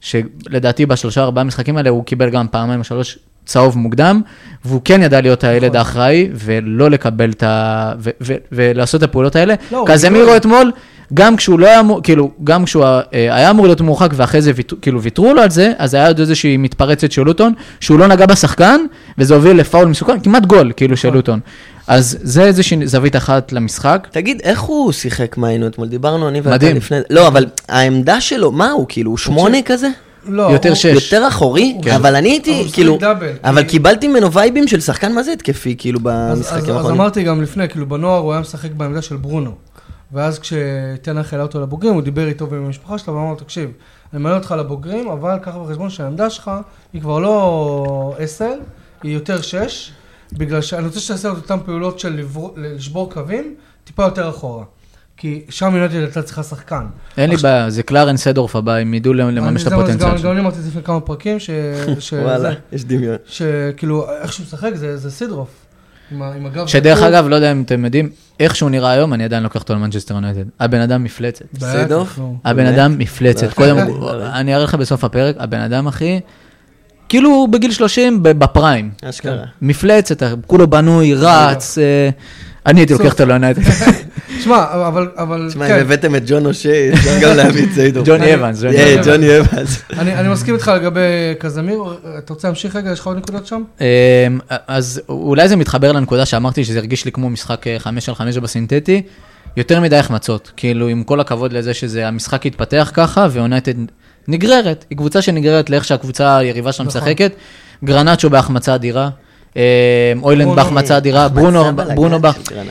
שלדעתי בשלושה ארבעה משחקים האלה הוא קיבל גם פעמיים או שלוש צהוב מוקדם, והוא כן ידע להיות הילד נכון. האחראי, ולא לקבל את ה... ו... ו... ולעשות את הפעולות האלה. לא, הוא קזמירו לא- אתמול, גם כשהוא לא היה אמור, כאילו, גם כשהוא אה, היה אמור להיות מורחק ואחרי זה ויתרו- כאילו ויתרו לו על זה, אז היה עוד איזושהי מתפרצת של לוטון, שהוא לא נגע בשחקן, וזה הוביל לפאול מסוכן, כמעט גול, כאילו, של נכון. לוטון. אז זה איזושהי זווית אחת למשחק. תגיד, איך הוא שיחק מהיינו אתמול? דיברנו אני ואתה מדהים. לפני... לא, אבל העמדה שלו, מה הוא, כאילו, הוא שמונה כזה? לא, יותר שש. יותר אחורי? כן. אבל אני הייתי, כאילו... דאבל, אבל כי- קיבלתי ממנו וייבים של שחקן מה זה התקפי, כאילו, אז, אז, במשחקים אז האחרונים. אמרתי גם לפני, כאילו בנוער הוא היה משחק בעמדה של ברונו. ואז כשתנח העלה אותו לבוגרים, הוא דיבר איתו ועם המשפחה שלו, ואמר לו, תקשיב, אני מעלה אותך לבוגרים, אבל קח בחשבון שהעמדה שלך היא כבר לא עשר, היא יותר שש, בגלל שאני רוצה שתעשה את אותן פעולות של לבר- לשבור קווים, טיפה יותר אחורה. כי שם יונתן הייתה צריכה שחקן. אין לי בעיה, זה קלרן סדורף הבא, הם ידעו לממש את הפוטנציאל גם- שלו. גם אני אמרתי את זה לפני כמה פרקים, ש... (laughs) וואלה, יש דמיון. שכאילו, איך שהוא משחק זה זה סידרוף. עם הגב שדרך. אגב, לא יודע אם אתם יודעים, איך שהוא נראה היום, אני עדיין לוקח אותו למנצ'סטר יונייטד. הבן אדם מפלצת. סידורף? נו. הבן? אדם מפלצת. לא, קודם, לא, לא. אני אראה לך בסוף הפרק, הבן אדם, אחי, כאילו הוא בגיל 30 ב- בפריים. אשכרה. מפלצת, כולו בנוי, רץ. אה, אני הייתי לוקח אותו ליונייטד. (laughs) תשמע, אבל, אבל, תשמע, כן, אם הבאתם את ג'ון אושי, אפשר גם להביא את. ג'וני אבנס, ג'וני אה, אבנס. ג'וני אבנס. אני, מסכים איתך לגבי קזמירו, אתה רוצה להמשיך רגע? יש לך עוד נקודות שם? אמ, אז אולי זה מתחבר לנקודה שאמרתי שזה הרגיש לי כמו משחק אה, חמש על חמש בסינתטי, יותר מדי החמצות. כאילו, עם כל הכבוד לזה שזה, המשחק התפתח ככה, ויונייטד נגררת. היא קבוצה שנגררת לאיך שהקבוצה היריבה שלה נכון. משחקת. גרנצ'ו בהחמצה אדירה, אמ, אוילנד בהחמצה אדירה, ברונו, ברונו.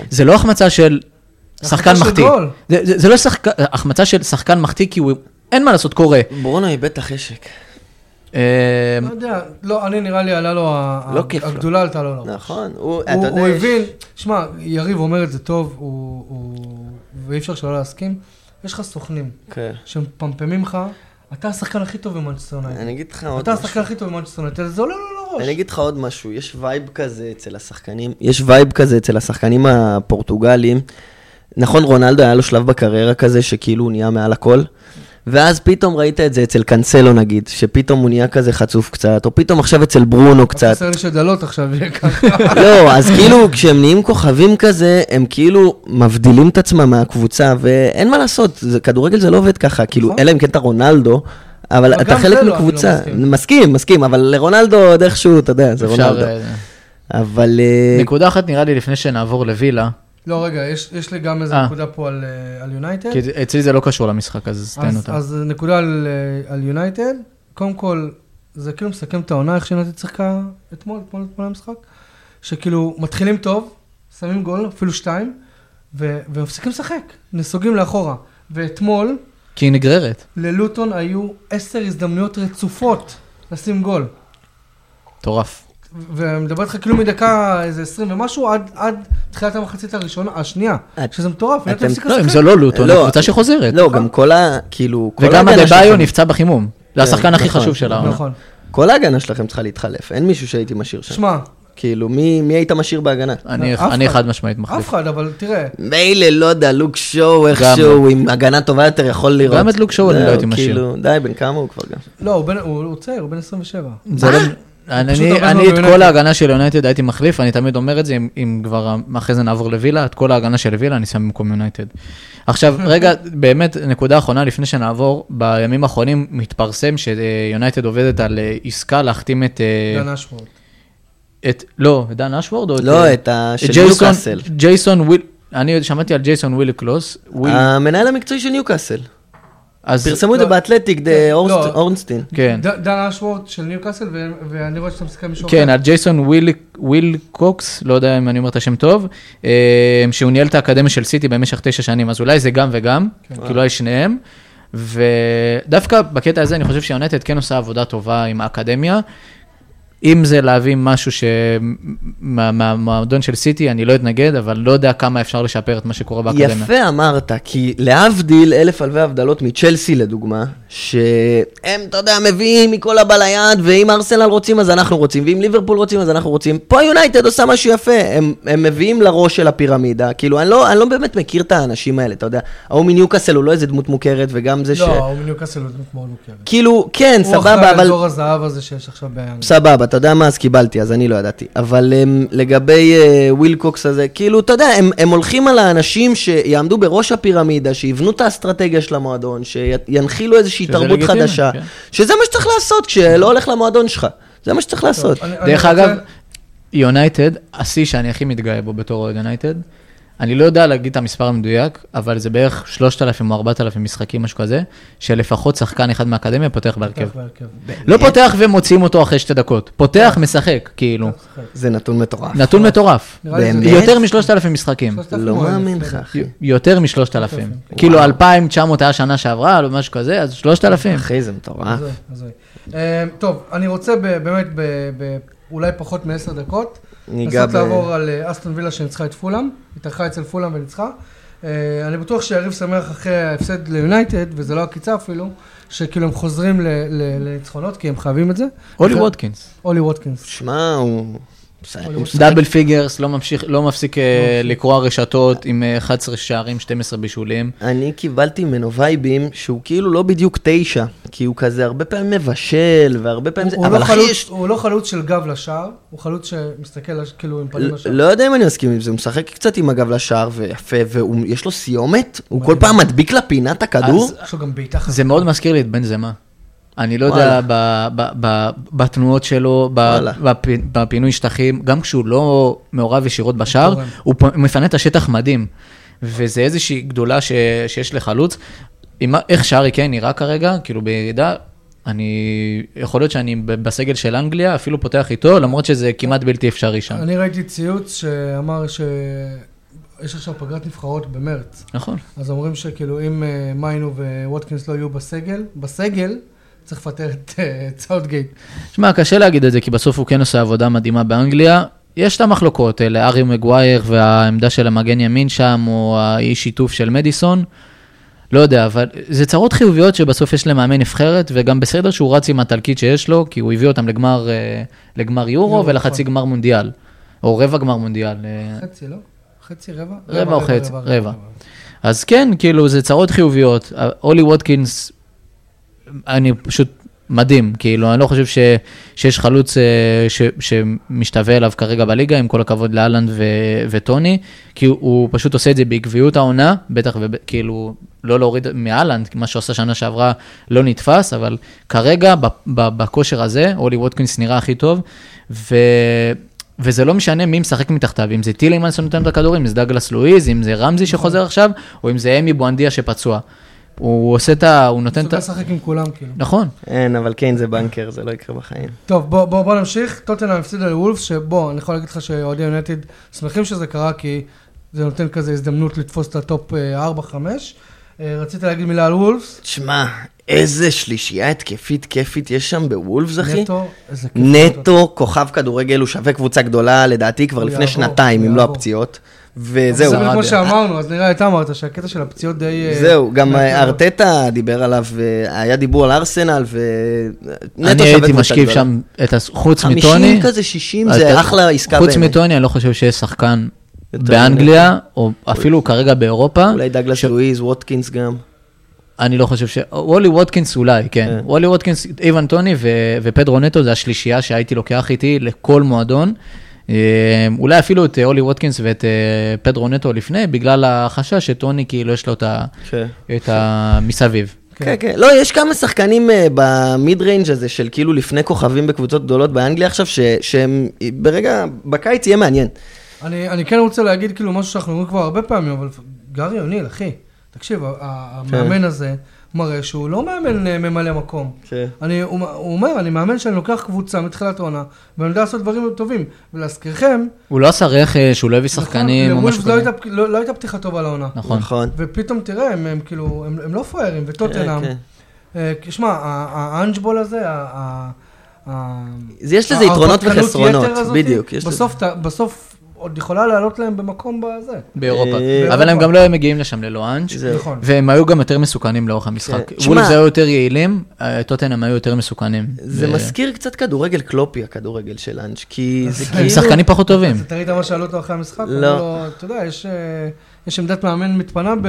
זה לא החמצה של שחקן מחטיא. זה- זה זה לא שחק- החמצה של שחקן מחטיא, כי הוא... אין מה לעשות, קורה. ברונו איבד את החשק. אמ, לא יודע, לא, אני נראה לי עלה לו, לא כיף לו. הגדולה עלתה לו לראש. נכון, הוא, אתה יודע, הוא הבין, שמע, יריב אומר את זה טוב, הוא, ואי אפשר שלא להסכים, יש לך סוכנים כן. שמפמפמים לך, אתה השחקן הכי טוב במנצ'סטר יונייטד. אני אגיד לך עוד אתה משהו. השחקן הכי טוב במנצ'סטר יונייטד, זה עולה לו לראש. אני אגיד לך עוד משהו, יש וייב כזה אצל השחקנים, יש וייב כזה אצל השחקנים הפורטוגלים. נכון, רונלדו היה לו שלב בקריירה כזה, שכאילו הוא נהיה מעל הכל. ואז פתאום ראית את זה אצל קאנסלו נגיד, שפתאום הוא נהיה כזה חצוף קצת, או פתאום עכשיו אצל ברונו קצת. חסר לי שדאלוט עכשיו יהיה ככה. (laughs) לא, אז כאילו כשהם נהיים כוכבים כזה, הם כאילו מבדילים את עצמם מהקבוצה, ואין מה לעשות, זה, כדורגל זה לא עובד ככה, כאילו, נכון. אלא אם כן אתה רונלדו, אבל אתה חלק לא, אני מקבוצה. לא מסכים. מסכים, אבל לרונלדו עוד איכשהו, אתה יודע, זה. רונלדו. אה, אבל... אה, נקודה אחת נראה לי לפני שנעבור לווילה, לא, רגע, יש, יש לי גם איזה אה. נקודה פה על, אה, יונייטד. כי אצלי זה לא קשור למשחק, אז תן אז, אותה. אז נקודה על, אה, יונייטד. קודם כל, זה כאילו מסכם את העונה, איך שיונתן שיחקה אתמול, אתמול, אתמול המשחק, שכאילו מתחילים טוב, שמים גול, אפילו שתיים, ו- ומפסיקים לשחק, נסוגים לאחורה. ואתמול, כי היא נגררת. ללוטון היו עשר הזדמנויות רצופות לשים גול. מטורף. ואני מדבר איתך כאילו מדקה איזה 20 ומשהו, עד, עד תחילת המחצית הראשונה, השנייה, את- שזה מטורף, אתם- הפסיק לא, אם. זה לא לוטון, לא, זו קבוצה שחוזרת. לא, גם כל ה... כאילו, וגם אדבאיו נפצע בחימום. זה השחקן הכי נכון. חשוב של העונה. נכון. כל ההגנה שלכם צריכה להתחלף, אין מישהו שהייתי משאיר שם. שמע, כאילו, מי מי היית משאיר בהגנה? אני אף אני אחד. חד משמעית אף מחליף. אחד, אבל תראה, מילא, לא יודע, לוק שואו איכשהו, עם הגנה טובה יותר יכול לראות. גם את לוק שואו אני לא הייתי משאיר. כאילו, די, בן כמה הוא כבר גם? לא, הוא בן- הוא הוא צעיר, הוא בן 27. אני, אני את. כל ההגנה של יונייטד הייתי מחליף, אני תמיד אומר את זה, אם, אם כבר אחרי זה נעבור לווילה, את כל ההגנה של וילה אני שם במקום יונייטד. עכשיו, (laughs) רגע, באמת, נקודה אחרונה לפני שנעבור, בימים האחרונים מתפרסם שיונייטד עובדת על אה, עסקה להחתים את... אה, דן אשוורת'. את לא, את דן אשוורת' או את... לא, אה, את ה... של ג'ייסון- ניוקאסל. ג'ייסון וויל... אני שמעתי על ג'ייסון ווילקוקס. המנהל המקצועי של ניוקאסל. אז... פרסמו את זה לא. באתלטיק, דה כן, לא. אורנסטין. כן. דן אשוורת' של ניוקאסל, ו- ואני רואה שאתה משחק מישהו כן, על ג'ייסון ווילקוקס, לא יודע אם אני אומר את השם טוב, אה, שהוא ניהל את האקדמיה של סיטי במשך תשע שנים, אז אולי זה גם וגם, כן. כאילו אולי שניהם. ודווקא בקטע הזה אני חושב שיונייטד כן עושה עבודה טובה עם האקדמיה. אם זה להביא משהו מהמועדון של סיטי, אני לא אתנגד, אבל לא יודע כמה אפשר לשפר את מה שקורה באקדמיה. יפה אמרת, כי להבדיל אלף אלפי הבדלות מצ'לסי לדוגמה, שהם, אתה יודע, מביאים מכל הבא ליד, ואם ארסנל רוצים אז אנחנו רוצים, ואם ליברפול רוצים אז אנחנו רוצים. פה יונייטד עושה משהו יפה, הם, הם מביאים לראש של הפירמידה, כאילו, אני לא, אני לא באמת מכיר את האנשים האלה, אתה יודע, ההוא מניוקאסל הוא לא איזה דמות מוכרת, וגם זה ש... לא, הוא מניוקאסל הוא דמות מאוד מוכרת. כאילו, כן, הוא אחראי סבבה, אבל... אזור הזהב הזה שיש עכשיו באנגליה. סבבה, אתה יודע מה, אז קיבלתי, אז אני לא ידעתי. אבל הם, לגבי אה, ווילקוקס הזה, כאילו, אתה יודע, הם, הם הולכים על האנשים שיעמדו בראש הפירמידה, שיבנו את האסטרטגיה של המועדון, שינחילו איזושהי תרבות לגיטימי, חדשה, כן. שזה מה שצריך לעשות כשלא הולך למועדון שלך. זה מה שצריך לעשות. אני- אני דרך רוצה- אגב, יונייטד, השיא שאני הכי מתגאה בו בתור יונייטד, אני לא יודע להגיד את המספר המדויק, אבל זה בערך 3,000 או 4,000 משחקים, משהו כזה, שלפחות שחקן אחד מהאקדמיה פותח בהרכב. לא פותח ומוציאים אותו אחרי שתי דקות, פותח, משחק, כאילו. זה נתון מטורף. נתון מטורף. יותר משלושת אלפים משחקים. 3,000 לא מאמין בטח. לך, אחי. יותר משלושת אלפים. אלפים. כאילו 2,900 היה שנה שעברה, או משהו כזה, אז שלושת אלפים. אחי, זה מטורף. אה, טוב, אני רוצה ב- באמת, ב- ב- אולי פחות מעשר דקות, ניגע ב... לעבור על אה, אסטון וילה שניצחה את פולאם, התארחה אצל פולאם וניצחה. אה, אני בטוח שיריב שמח אחרי ההפסד ליונייטד, וזה לא עקיצה אפילו, שכאילו הם חוזרים ל- ל- לניצחונות, כי הם חייבים את זה. אולי ווטקינס. אולי ווטקינס. שמע, הוא... double figures, לא ממשיך- לא מפסיק אה, לקרוע רשתות עם אה, 11 שערים, 12 בישולים. אני קיבלתי ממנו וייבים שהוא כאילו לא בדיוק תשע, כי הוא כזה הרבה פעמים מבשל, והרבה פעמים זה... הוא אבל לא אחי, חלוץ- יש... הוא לא חלוץ של גב לשער, הוא חלוץ שמסתכל כאילו עם פנים לא- לשער. לא יודע אם אני מסכים עם זה, הוא משחק קצת עם הגב לשער ויפה, ויש לו סיומת, הוא כל פעם מדביק לפינה את הכדור. אז- יש לו גם בעיטה חזקה. זה מאוד מזכיר לי את בן זמה. אני לא וואלה. יודע, ב- ב- ב- בתנועות שלו, ב-. בפ- בפינוי שטחים, גם כשהוא לא מעורב ישירות בשער. הוא פ- מפנה את השטח מדהים. וזה איזושהי גדולה ש- שיש לחלוץ. עם- איך שארי קיין נראה כרגע, כאילו בירידה, אני, יכול להיות שאני ב- בסגל של אנגליה, אפילו פותח איתו, למרות שזה כמעט בלתי אפשרי שם. אני ראיתי ציוץ שאמר שיש עכשיו פגרת נבחרות במרץ. נכון. אז אומרים שכאילו אם אה, מיינו וווטקינס לא יהיו בסגל, בסגל, צריך לפטר את אה, את סאוטגייט. שמע, קשה להגיד את זה, כי בסוף הוא כן עושה עבודה מדהימה באנגליה. יש את המחלוקות, אלה ארי מגווייר והעמדה של המגן ימין שם, או האי שיתוף של מדיסון. לא יודע, אבל זה צרות חיוביות שבסוף יש למאמן נבחרת, וגם בסדר שהוא רץ עם התלקיט שיש לו, כי הוא הביא אותם לגמר, אה, לגמר יורו יורו, ולחצי נכון. גמר מונדיאל, או רבע גמר מונדיאל. אה, חצי, לא? חצי, רבע? רבע או חצי, רבע. אז כן, כאילו, זה צרות חיוביות. אולי ווטקינס, אני פשוט מדהים, כאילו, אני לא חושב ש, שיש חלוץ אה, ש, שמשתווה אליו כרגע בליגה, עם כל הכבוד לאלנד ו, וטוני, כי הוא, הוא פשוט עושה את זה בעקביות העונה, בטח, וכאילו, לא להוריד מאלנד, מה שהוא עשה שנה שעברה לא נתפס, אבל כרגע, בכושר הזה, אולי ווטקינס נראה הכי טוב, ו... וזה לא משנה מי משחק מתחתיו, אם זה טילינגמן שנותן את הכדורים, אם זה דגלס לואיז, אם זה רמזי שחוזר עכשיו, או אם זה אמי בואנדיה שפצוע. הוא עושה את ה... הוא נותן את ה... לשחק עם כולם, כאילו. נכון. אין, אבל קיין זה בנקר, זה לא יקרה בחיים. טוב, בוא, בוא, בוא נמשיך. טוטנאם הפסידה לוולפס, שבוא, אני יכול להגיד לך שאוהדי יונטד שמחים שזה קרה, כי זה נותן כזה הזדמנות לתפוס את הטופ אה, 4-5. אה, רצית להגיד מילה על וולפס? תשמע, איזה שלישייה התקפית כיפית יש שם בוולפס, אחי. נטו, איזה כיף. נטו, כוכב כדורגל, הוא שווה קבוצה גדולה, לדעתי כבר הוא לפני יעבור, שנתיים, הוא אם לא יעבור. הפציעות. וזהו. זה כמו ערד. שאמרנו, אז נראה, אתה אמרת שהקטע של הפציעות די... אה, זהו, גם מאתגר. ארטטה דיבר עליו, והיה דיבור על ארסנל, ונטו אני הייתי גדולה. שם, את ה... חוץ 50 מטוני, כזה, 60, אתה- זה אחלה עסקה חוץ בעיניי. מטוני, אני לא חושב שיש שחקן באנגליה, או אפילו כרגע באירופה, אולי דגלס לואיז, ווטקינס גם. אני לא חושב ש... אולי ווטקינס אולי, כן. כן. אולי ווטקינס, איוון טוני ו- ופדרו נטו זה השלישייה שהייתי לוקח איתי לכל מועדון. אה, אולי אפילו את אה, אולי ווטקינס ואת אה, פדרו נטו לפני, בגלל החשש שטוני כאילו יש לו את. כן. את המסביב. כן, כן. לא, יש כמה שחקנים אה, ב mid range הזה של כאילו לפני כוכבים בקבוצות גדולות באנגליה עכשיו, ש- שהם ברגע, בקיץ יהיה מעניין. אני, אני כן רוצה להגיד כאילו משהו שאנחנו אומרים כבר הרבה פעמים, אבל גרי אוניל, אחי, תקשיב, ה- המאמן הזה מראה שהוא לא מאמן אה, ממלא מקום. כן. אני, הוא, הוא אומר, אני מאמן שאני לוקח קבוצה מתחילת העונה, ואני יודע לעשות דברים טובים. ולהזכירכם, הוא לא עשה רכש, הוא לא הביא שחקנים או נכון, משהו לוולפס לא כזה. הייתה, לא, לא הייתה פתיחה טובה לעונה. נכון. נכון. ופתאום תראה, הם, הם כאילו, הם, הם לא פראיירים, וטוטנאם. כן, אה, שמע, האנג'בול הזה, ה- ה- ה- יש לזה יתרונות וחסרונות, בדיוק, יש בסוף, ת- בסוף עוד יכולה לעלות להם במקום בזה. באירופה. אה, אבל הם גם לא היו מגיעים לשם ללא אנג'. נכון. והם היו גם יותר מסוכנים לאורך המשחק. כן. שמע- וולפס היו יותר יעילים, טוטנאם היו יותר מסוכנים. זה מזכיר קצת כדורגל קלופי, הכדורגל של אנג', כי זה הם הם כאילו... שחקנים פחות טובים. אז אתה ראית מה שאלו אותו אחרי המשחק? לא. לו, אתה יודע, יש, אה, יש עמדת מאמן מתפנה ב...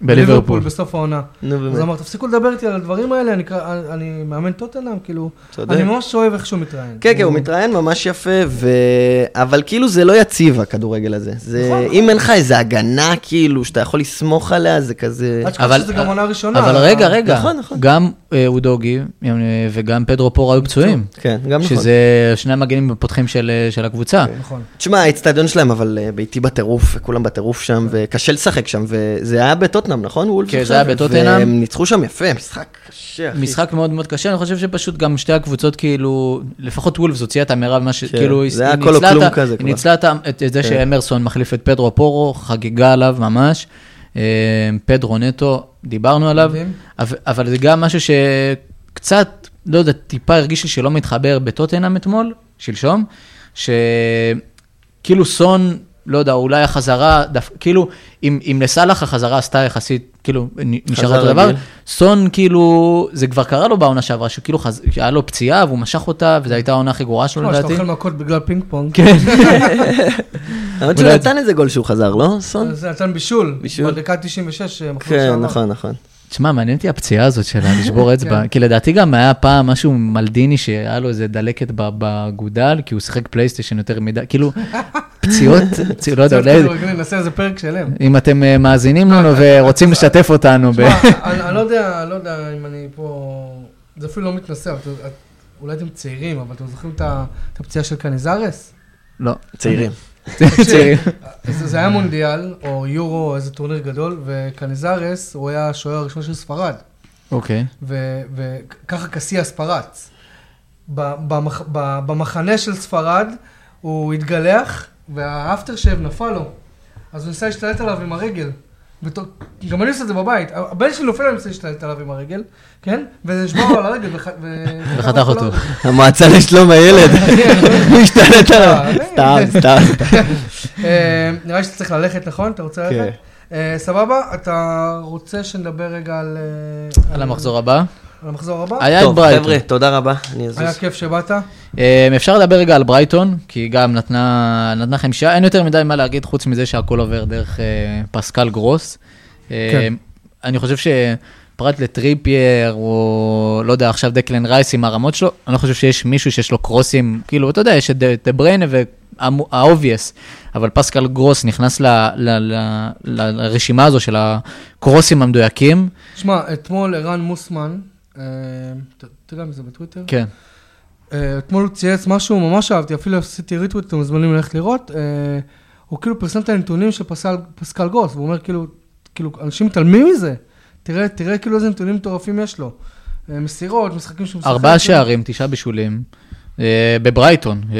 בליברפול. בסוף העונה. נו אז באמת, אמר, תפסיקו לדבר איתי על הדברים האלה, אני, קרא- אני מאמן טוטנאם, כאילו, צודק. אני ממש אוהב איך שהוא מתראיין. כן, כן, הוא מתראיין ממש יפה, ו... אבל כאילו זה לא יציב, הכדורגל הזה. זה... נכון, אם אין לך איזה הגנה, כאילו, שאתה יכול לסמוך עליה, זה כזה... עד שכח אבל- שזה גם עונה ראשונה. אבל רגע, רגע, נכון, נכון. גם אה, אודוגי אה, וגם פדרו פורו היו פצועים, כן, גם נכון. שזה שני המגנים הפותחים של אה, של הקבוצה. נכון. תשמע, האצטדיון שלהם, אבל ביתי בטירוף, וכולם בטירוף שם, וקשה לשחק שם, וזה היה בטוטנאם, נכון? וולפס כן, זה? היה בטוטנהאם. והם ניצחו שם יפה, משחק קשה, אחי. משחק מאוד מאוד קשה, אני חושב שפשוט גם שתי הקבוצות כאילו, לפחות וולפס הוציאה את המרב, מה ש... כן, כאילו, היא- זה היה היא הכל או ניצלה כלום את ה- כזה היא כבר. ניצלה את זה כן. שאמרסון מחליף את פדרו פורו, חגיגה עליו ממש. אה, פדרו נטו, דיברנו עליו, אבל זה גם משהו שקצת, לא יודע, טיפה הרגיש לי שלא מתחבר בטוטנאם אתמול, שלשום, שכאילו סון, לא יודע, אולי החזרה, דף, כאילו, אם, אם לסאלח החזרה עשתה יחסית, כאילו, נ- נשאר חזר אותו דבר. סון כאילו, זה כבר קרה לו בעונה שעברה, שכאילו חז... היה לו פציעה והוא משך אותה, וזו הייתה העונה הכי גרועה שלו שאתה לדעתי. אוכל מכות בגלל פינג פונג. כן, (laughs) למרות שהוא נתן איזה גול שהוא חזר, לא, סון? זה נתן בישול. בישול. בדקה 96, אה, מחזור כן, שעבר. נכון, נכון. תשמע, מעניין אותי הפציעה הזאת שלה, לשבור (laughs) אצבע, כן. כי לדעתי גם היה פעם משהו מלדיני שהיה לו איזה דלקת ב- באגודל, כי הוא שיחק פלייסטיישן יותר מדי, כאילו, פציעות, (laughs) לא יודע, אולי, נעשה איזה פרק שלם. אם אתם אה, מאזינים לנו ורוצים לשתף אותנו, ב- תשמע, (laughs) אני לא יודע, אני לא יודע אם אני פה... זה אפילו לא מתנשא, אולי אתם צעירים, אבל אתם זוכרים את הפציעה של קניזרס? לא, צעירים. זה היה מונדיאל, או יורו, או איזה טורניר גדול, וקניזרס, הוא היה השוער הראשון של ספרד. אוקיי, וככה קסיאס פרץ. במחנה של ספרד הוא התגלח, והאפטר שב נפל לו. אז הוא ניסה להשתלט עליו עם הרגל. גם אני עושה את זה בבית. הבן שלי נופל, אני מנסה להשתלט עליו עם הרגל, כן? וזה נשבר לו על הרגל. וחתך אותו. המועצה לשלום הילד, הוא השתלט עליו. אה, סתם, סתם. אה, נראה לי שאתה צריך ללכת, נכון? אתה רוצה כן. ללכת? אה, סבבה, אתה רוצה שנדבר רגע על... על המחזור הבא. על המחזור הבא? היה את טוב, ברייטון. חבר'ה, תודה רבה. אני אזוז. היה כיף שבאת. אה, אפשר לדבר רגע על ברייטון, כי היא גם נתנה, נתנה חמישה, אין יותר מדי מה להגיד חוץ מזה שהכל עובר דרך אה, פסקל גרוס. אה, כן. אני חושב שפרט לטריפייר, או לא יודע, עכשיו דקלן רייס עם הרמות שלו, אני לא חושב שיש מישהו שיש לו קרוסים, כאילו, אתה יודע, יש את דה בריינה וה- obvious, אבל פסקל גרוס נכנס ל, ל, ל, ל, לרשימה הזו של הקרוסים המדויקים. שמע, אתמול ערן מוסמן, אתה אתה יודע מי זה בטוויטר? כן. אה, אתמול הוא צייץ משהו, ממש אהבתי, אפילו עשיתי ריטוויט, אתם מוזמנים ללכת לראות. אה, הוא כאילו פרסם את הנתונים של פסקל גוס, והוא אומר כאילו, כאילו, אנשים מתעלמים מזה. תראה, תראה כאילו איזה נתונים מטורפים יש לו. אה, מסירות, משחקים שהוא משחק. ארבעה שערים, תשעה בישולים. אה, בברייטון, אה,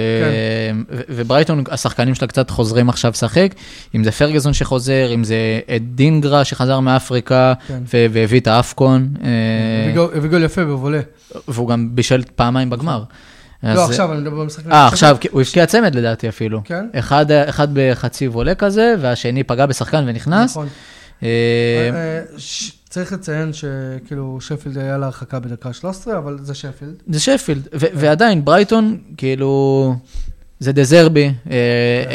ו- וברייטון, השחקנים שלה קצת חוזרים עכשיו לשחק, אם זה פרגזון שחוזר, אם זה דינגרה שחזר מאפריקה, כן. והביא את האפקון, אה, הביא גול- הביא גול יפה בבולה. והוא גם בישל פעמיים בגמר. אז- לא, עכשיו, אני מדבר במשחק. אה, עכשיו, הוא הבקיע צמד לדעתי אפילו. כן? אחד, אחד בחצי וולה כזה, והשני פגע בשחקן ונכנס. נכון. אה, אה, צריך לציין שכאילו שפילד היה לה הרחקה בדקה 13, אבל זה שפילד. זה שפילד, ו- ועדיין ברייטון, כאילו, זה דזרבי, אה,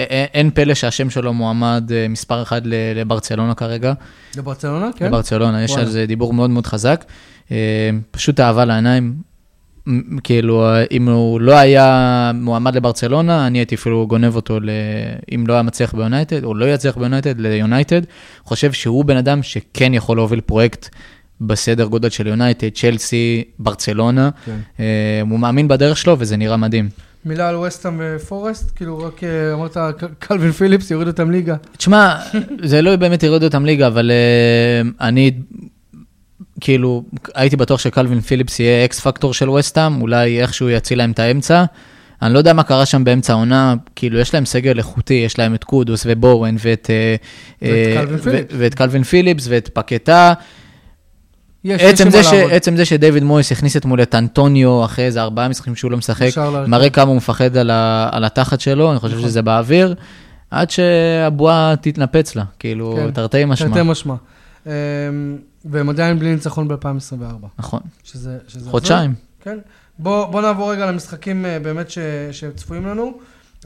אה, אין פלא שהשם שלו מועמד אה, מספר אחד לברצלונה כרגע, לברצלונה, כן? לברצלונה, יש. על זה דיבור מאוד מאוד חזק. אה, פשוט אהבה לעיניים, כאילו, אה, אם הוא לא היה מועמד לברצלונה, אני הייתי אפילו גונב אותו, ל... אם לא היה מצליח ביונייטד, או לא יצליח ביונייטד, ליונייטד. חושב שהוא בן אדם שכן יכול להוביל פרויקט בסדר גודל של יונייטד, צ'לסי, ברצלונה. כן. אה, הוא מאמין בדרך שלו וזה נראה מדהים. מילה על ווסטהאם ופורסט, כאילו רק אה, אמרת קלווין פיליפס יוריד אותם ליגה. תשמע, זה לא באמת יוריד אותם ליגה, אבל אה, אני, כאילו, הייתי בטוח שקלווין פיליפס יהיה X factor של וסטאם, אולי איכשהו יציל להם את האמצע. אני לא יודע מה קרה שם באמצע העונה, כאילו, יש להם סגל איכותי, יש להם את קודוס ובואן ואת... אה, ואת אה, קלווין ו- פיליפס. ואת קלווין פיליפס ואת פקטה. עצם זה, ש... עצם זה שדייוויד מויס הכניס אתמול את אנטוניו אחרי איזה ארבעה משחקים שהוא לא משחק, מראה כמה הוא מפחד על, ה... על התחת שלו, אני חושב נכון. שזה באוויר, עד שהבועה תתנפץ לה, כאילו, כן. תרתי משמע. תרתי משמע. והם עדיין בלי ניצחון ב-2024. נכון, שזה... שזה חודשיים. כן. בוא, בוא נעבור רגע למשחקים אה, באמת ש, שצפויים לנו.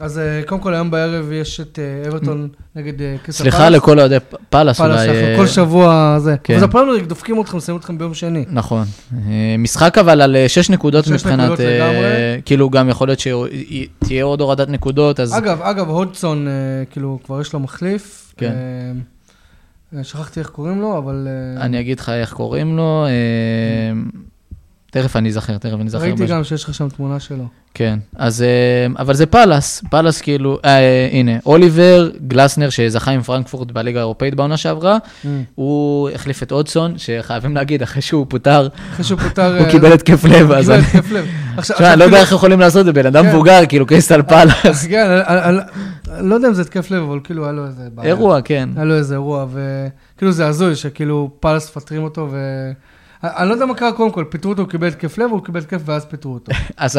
אז אה, קודם כל היום בערב יש את אה, אברטון נגד קריסטל סליחה לכל אוהדי פ- פאלאס פאלאס, אולי. כל שבוע זה. כן. אז הפרמייר ליג דופקים אתכם, שמים אתכם ביום שני. נכון. משחק אבל על שש נקודות שש מבחינת, נקודות אה, לגמרי. כאילו גם יכול להיות שתהיה עוד הורדת נקודות, אז אגב, אגב, הודג'סון, כאילו, כבר יש לו מחליף. כן. אה, שכחתי איך קוראים לו, אבל... אה, אני אגיד לך איך קוראים לו. אה, תכף אני אזכר, תכף אני אזכר. ראיתי גם שיש לך שם תמונה שלו. כן, אז, אבל זה פאלאס, פאלאס כאילו, אה, הנה, אוליבר גלסנר שזכה עם פרנקפורט בליגה האירופאית בעונה שעברה, הוא החליף את הודג'סון, שחייבים להגיד, אחרי שהוא פוטר, אחרי שהוא פוטר... הוא קיבל התקף לב, הוא אז קיבל התקף לב. עכשיו, אני לא יודע איך יכולים לעשות את זה, בן אדם כן. מבוגר, כאילו קריסטל פאלאס, כן, לא יודע אם זה התקף לב, אבל כאילו היה לו איזה... בעיה. אירוע, כן. היה לו איזה אירוע, וכאילו זה הזוי, שכאילו פאלאס מפטרים אותו, ו... אני לא יודע מה קרה קודם כל, פיטרו אותו, הוא קיבל התקף לב, הוא קיבל התקף ואז פיטרו אותו. (laughs) אז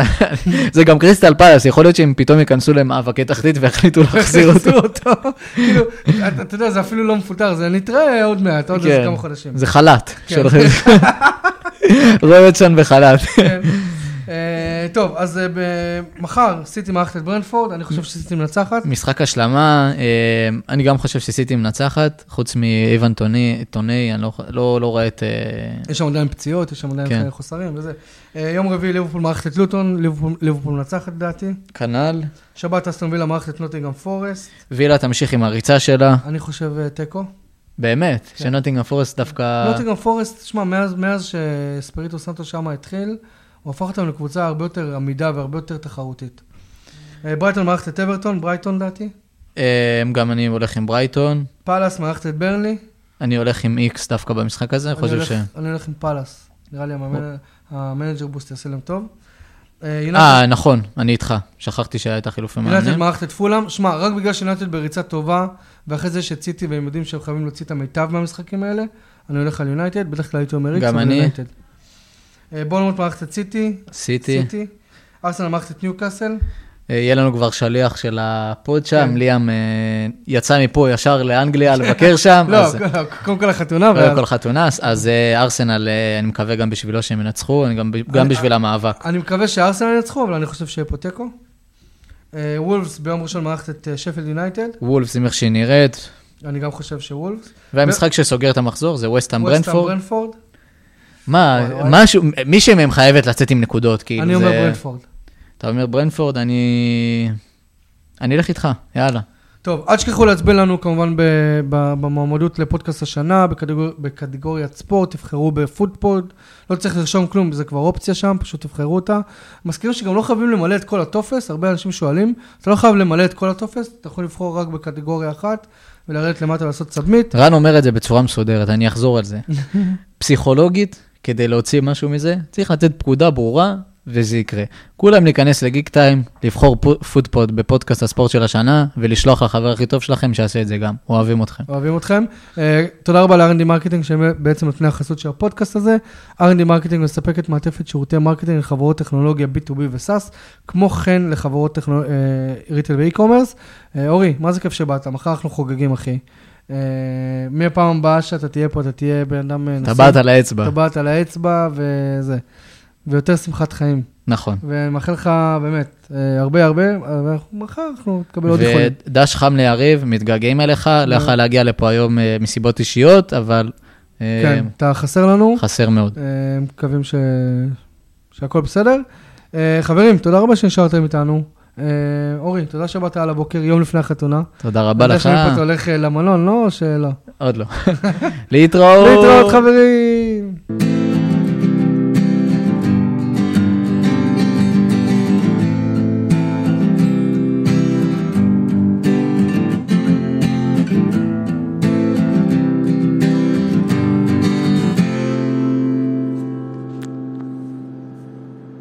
זה גם קריסטל פאלאס, יכול להיות שהם פתאום ייכנסו למאבקי תחתית ויחליטו להחזיר אותו. כאילו, אתה יודע, זה אפילו לא מפוטר, זה נתראה עוד מעט, עוד איזה כן. כמה חודשים. זה חל"ת. כן. (laughs) רוי הודג'סון בחל"ת. אה, טוב, אז אה, מחר סיטי מארחת את ברנפורד, אני חושב שסיטי מנצחת. משחק השלמה, אה, אני גם חושב שסיטי מנצחת, חוץ מאייבן טוני, אני לא, לא, לא רואה את... יש שם עדיין פציעות, יש שם עדיין כן. חוסרים וזה. יום רביעי ליברפול מארחת את לוטון, ליברפול- מנצחת לדעתי. כנ"ל. שבת אסטון וילה מארחת את נוטינגהאם פורסט. וילה תמשיך עם הריצה שלה, אני חושב תיקו. באמת, כן. שנוטינגהאם פורסט דווקא... נוטינגהאם פורסט, שמע, מאז, מאז שאספיריטו סנטו שמה התחיל, הוא הפך אותם לקבוצה הרבה יותר עמידה והרבה יותר תחרותית. אה, ברייטון מארחת את אברטון, ברייטון לדעתי. אה, גם אני הולך עם ברייטון, פאלאס מארחת את ברנלי. אני הולך עם איקס דווקא במשחק הזה, אני חושב ש... אני הולך עם פאלאס. נראה לי ה manager boost יעשה להם טוב. אה, אה, נכון, אני איתך, שכחתי שהיה את החילופי יונייטד מאמנים. מארחת את פולאם. שמע, רק בגלל שיונייטד בריצה טובה, ואחרי זה שסיטי והם יודעים שהם חייבים להוציא את המיטב מהמשחקים האלה, אני הולך על יונייטד, בדרך כלל הייתי אומר איקס, גם אני. אה, בורנמות' מארחת את סיטי. סיטי, סיטי. ארסנל מארחת את ניוקאסל. אה, יהיה לנו כבר שליח של ה pod שם, כן. ליאם אה, יצא מפה ישר לאנגליה לבקר שם, לא, אז... קודם כל החתונה, קודם כל חתונה, אז ארסנל, אני מקווה גם בשבילו שהם ינצחו, גם בשביל המאבק. אני מקווה שארסנל ינצחו, אבל אני חושב שיהיה פה תיקו. וולפס ביום ראשון מארחת את שפילד יונייטד. וולפס, עם איך שהיא נראית, אני גם חושב שוולפס. והמשחק שסוגר את המחזור זה וסטהאם ברנפורד. מה. משהו, מישהי מהם חייבת לצאת עם נקודות, כאילו אני זה... אומר ברנפורד. אתה אומר ברנפורד, אני... אני אלך איתך, יאללה. טוב, אל תשכחו להצביע לנו כמובן במועמדות לפודקאסט השנה, בקטגור... בקטגוריית ספורט, תבחרו בפודפוד, לא צריך לרשום כלום, זה כבר אופציה שם, פשוט תבחרו אותה. מזכירים שגם לא חייבים למלא את כל הטופס, הרבה אנשים שואלים, אתה לא חייב למלא את כל הטופס, אתה יכול לבחור רק בקטגוריה אחת, ולרדת למטה ולעשות submit. רן אומר את זה בצורה מסודרת, אני אחזור על זה. (laughs) פסיכולוגית, כדי להוציא משהו מזה, צריך לתת פקודה ברורה, וזה יקרה. כולם להיכנס לגיק טיים, לבחור פו- פודפוד בפודקאסט הספורט של השנה, ולשלוח לחבר הכי טוב שלכם שיעשה את זה גם. אוהבים אתכם. אוהבים אתכם. אה, תודה רבה ל- R&D Marketing, שהם בעצם נותני החסות של הפודקאסט הזה. R&D Marketing מספקת מעטפת שירותי marketing לחברות טכנולוגיה B2B ו- SaaS, כמו כן לחברות retail ו e-commerce. אורי, מה זה כיף שבאת? מחר אנחנו חוגגים, אחי. אה, מהפעם הבאה שאתה תהיה פה, אתה תהיה בן אדם אה, נשוי. טבעת על האצבע. טבעת על האצבע וזה. ויותר שמחת חיים. נכון. ואני מאחל לך באמת אה, הרבה הרבה, ומחר אנחנו נקבל עוד איחולים. ודש חם ליריב, מתגעגעים אליך, לא יכול להגיע לפה היום מסיבות אישיות, אבל כן, אתה חסר לנו. חסר מאוד. מקווים ש... שהכל בסדר. חברים, תודה רבה שנשארתם איתנו. אה, אורי, תודה שבאת על הבוקר, יום לפני החתונה. תודה רבה לך. אני יודע שמפה אתה הולך אה, למלון, לא? או שלא? עוד לא. (laughs) להתראות. להתראות חברים.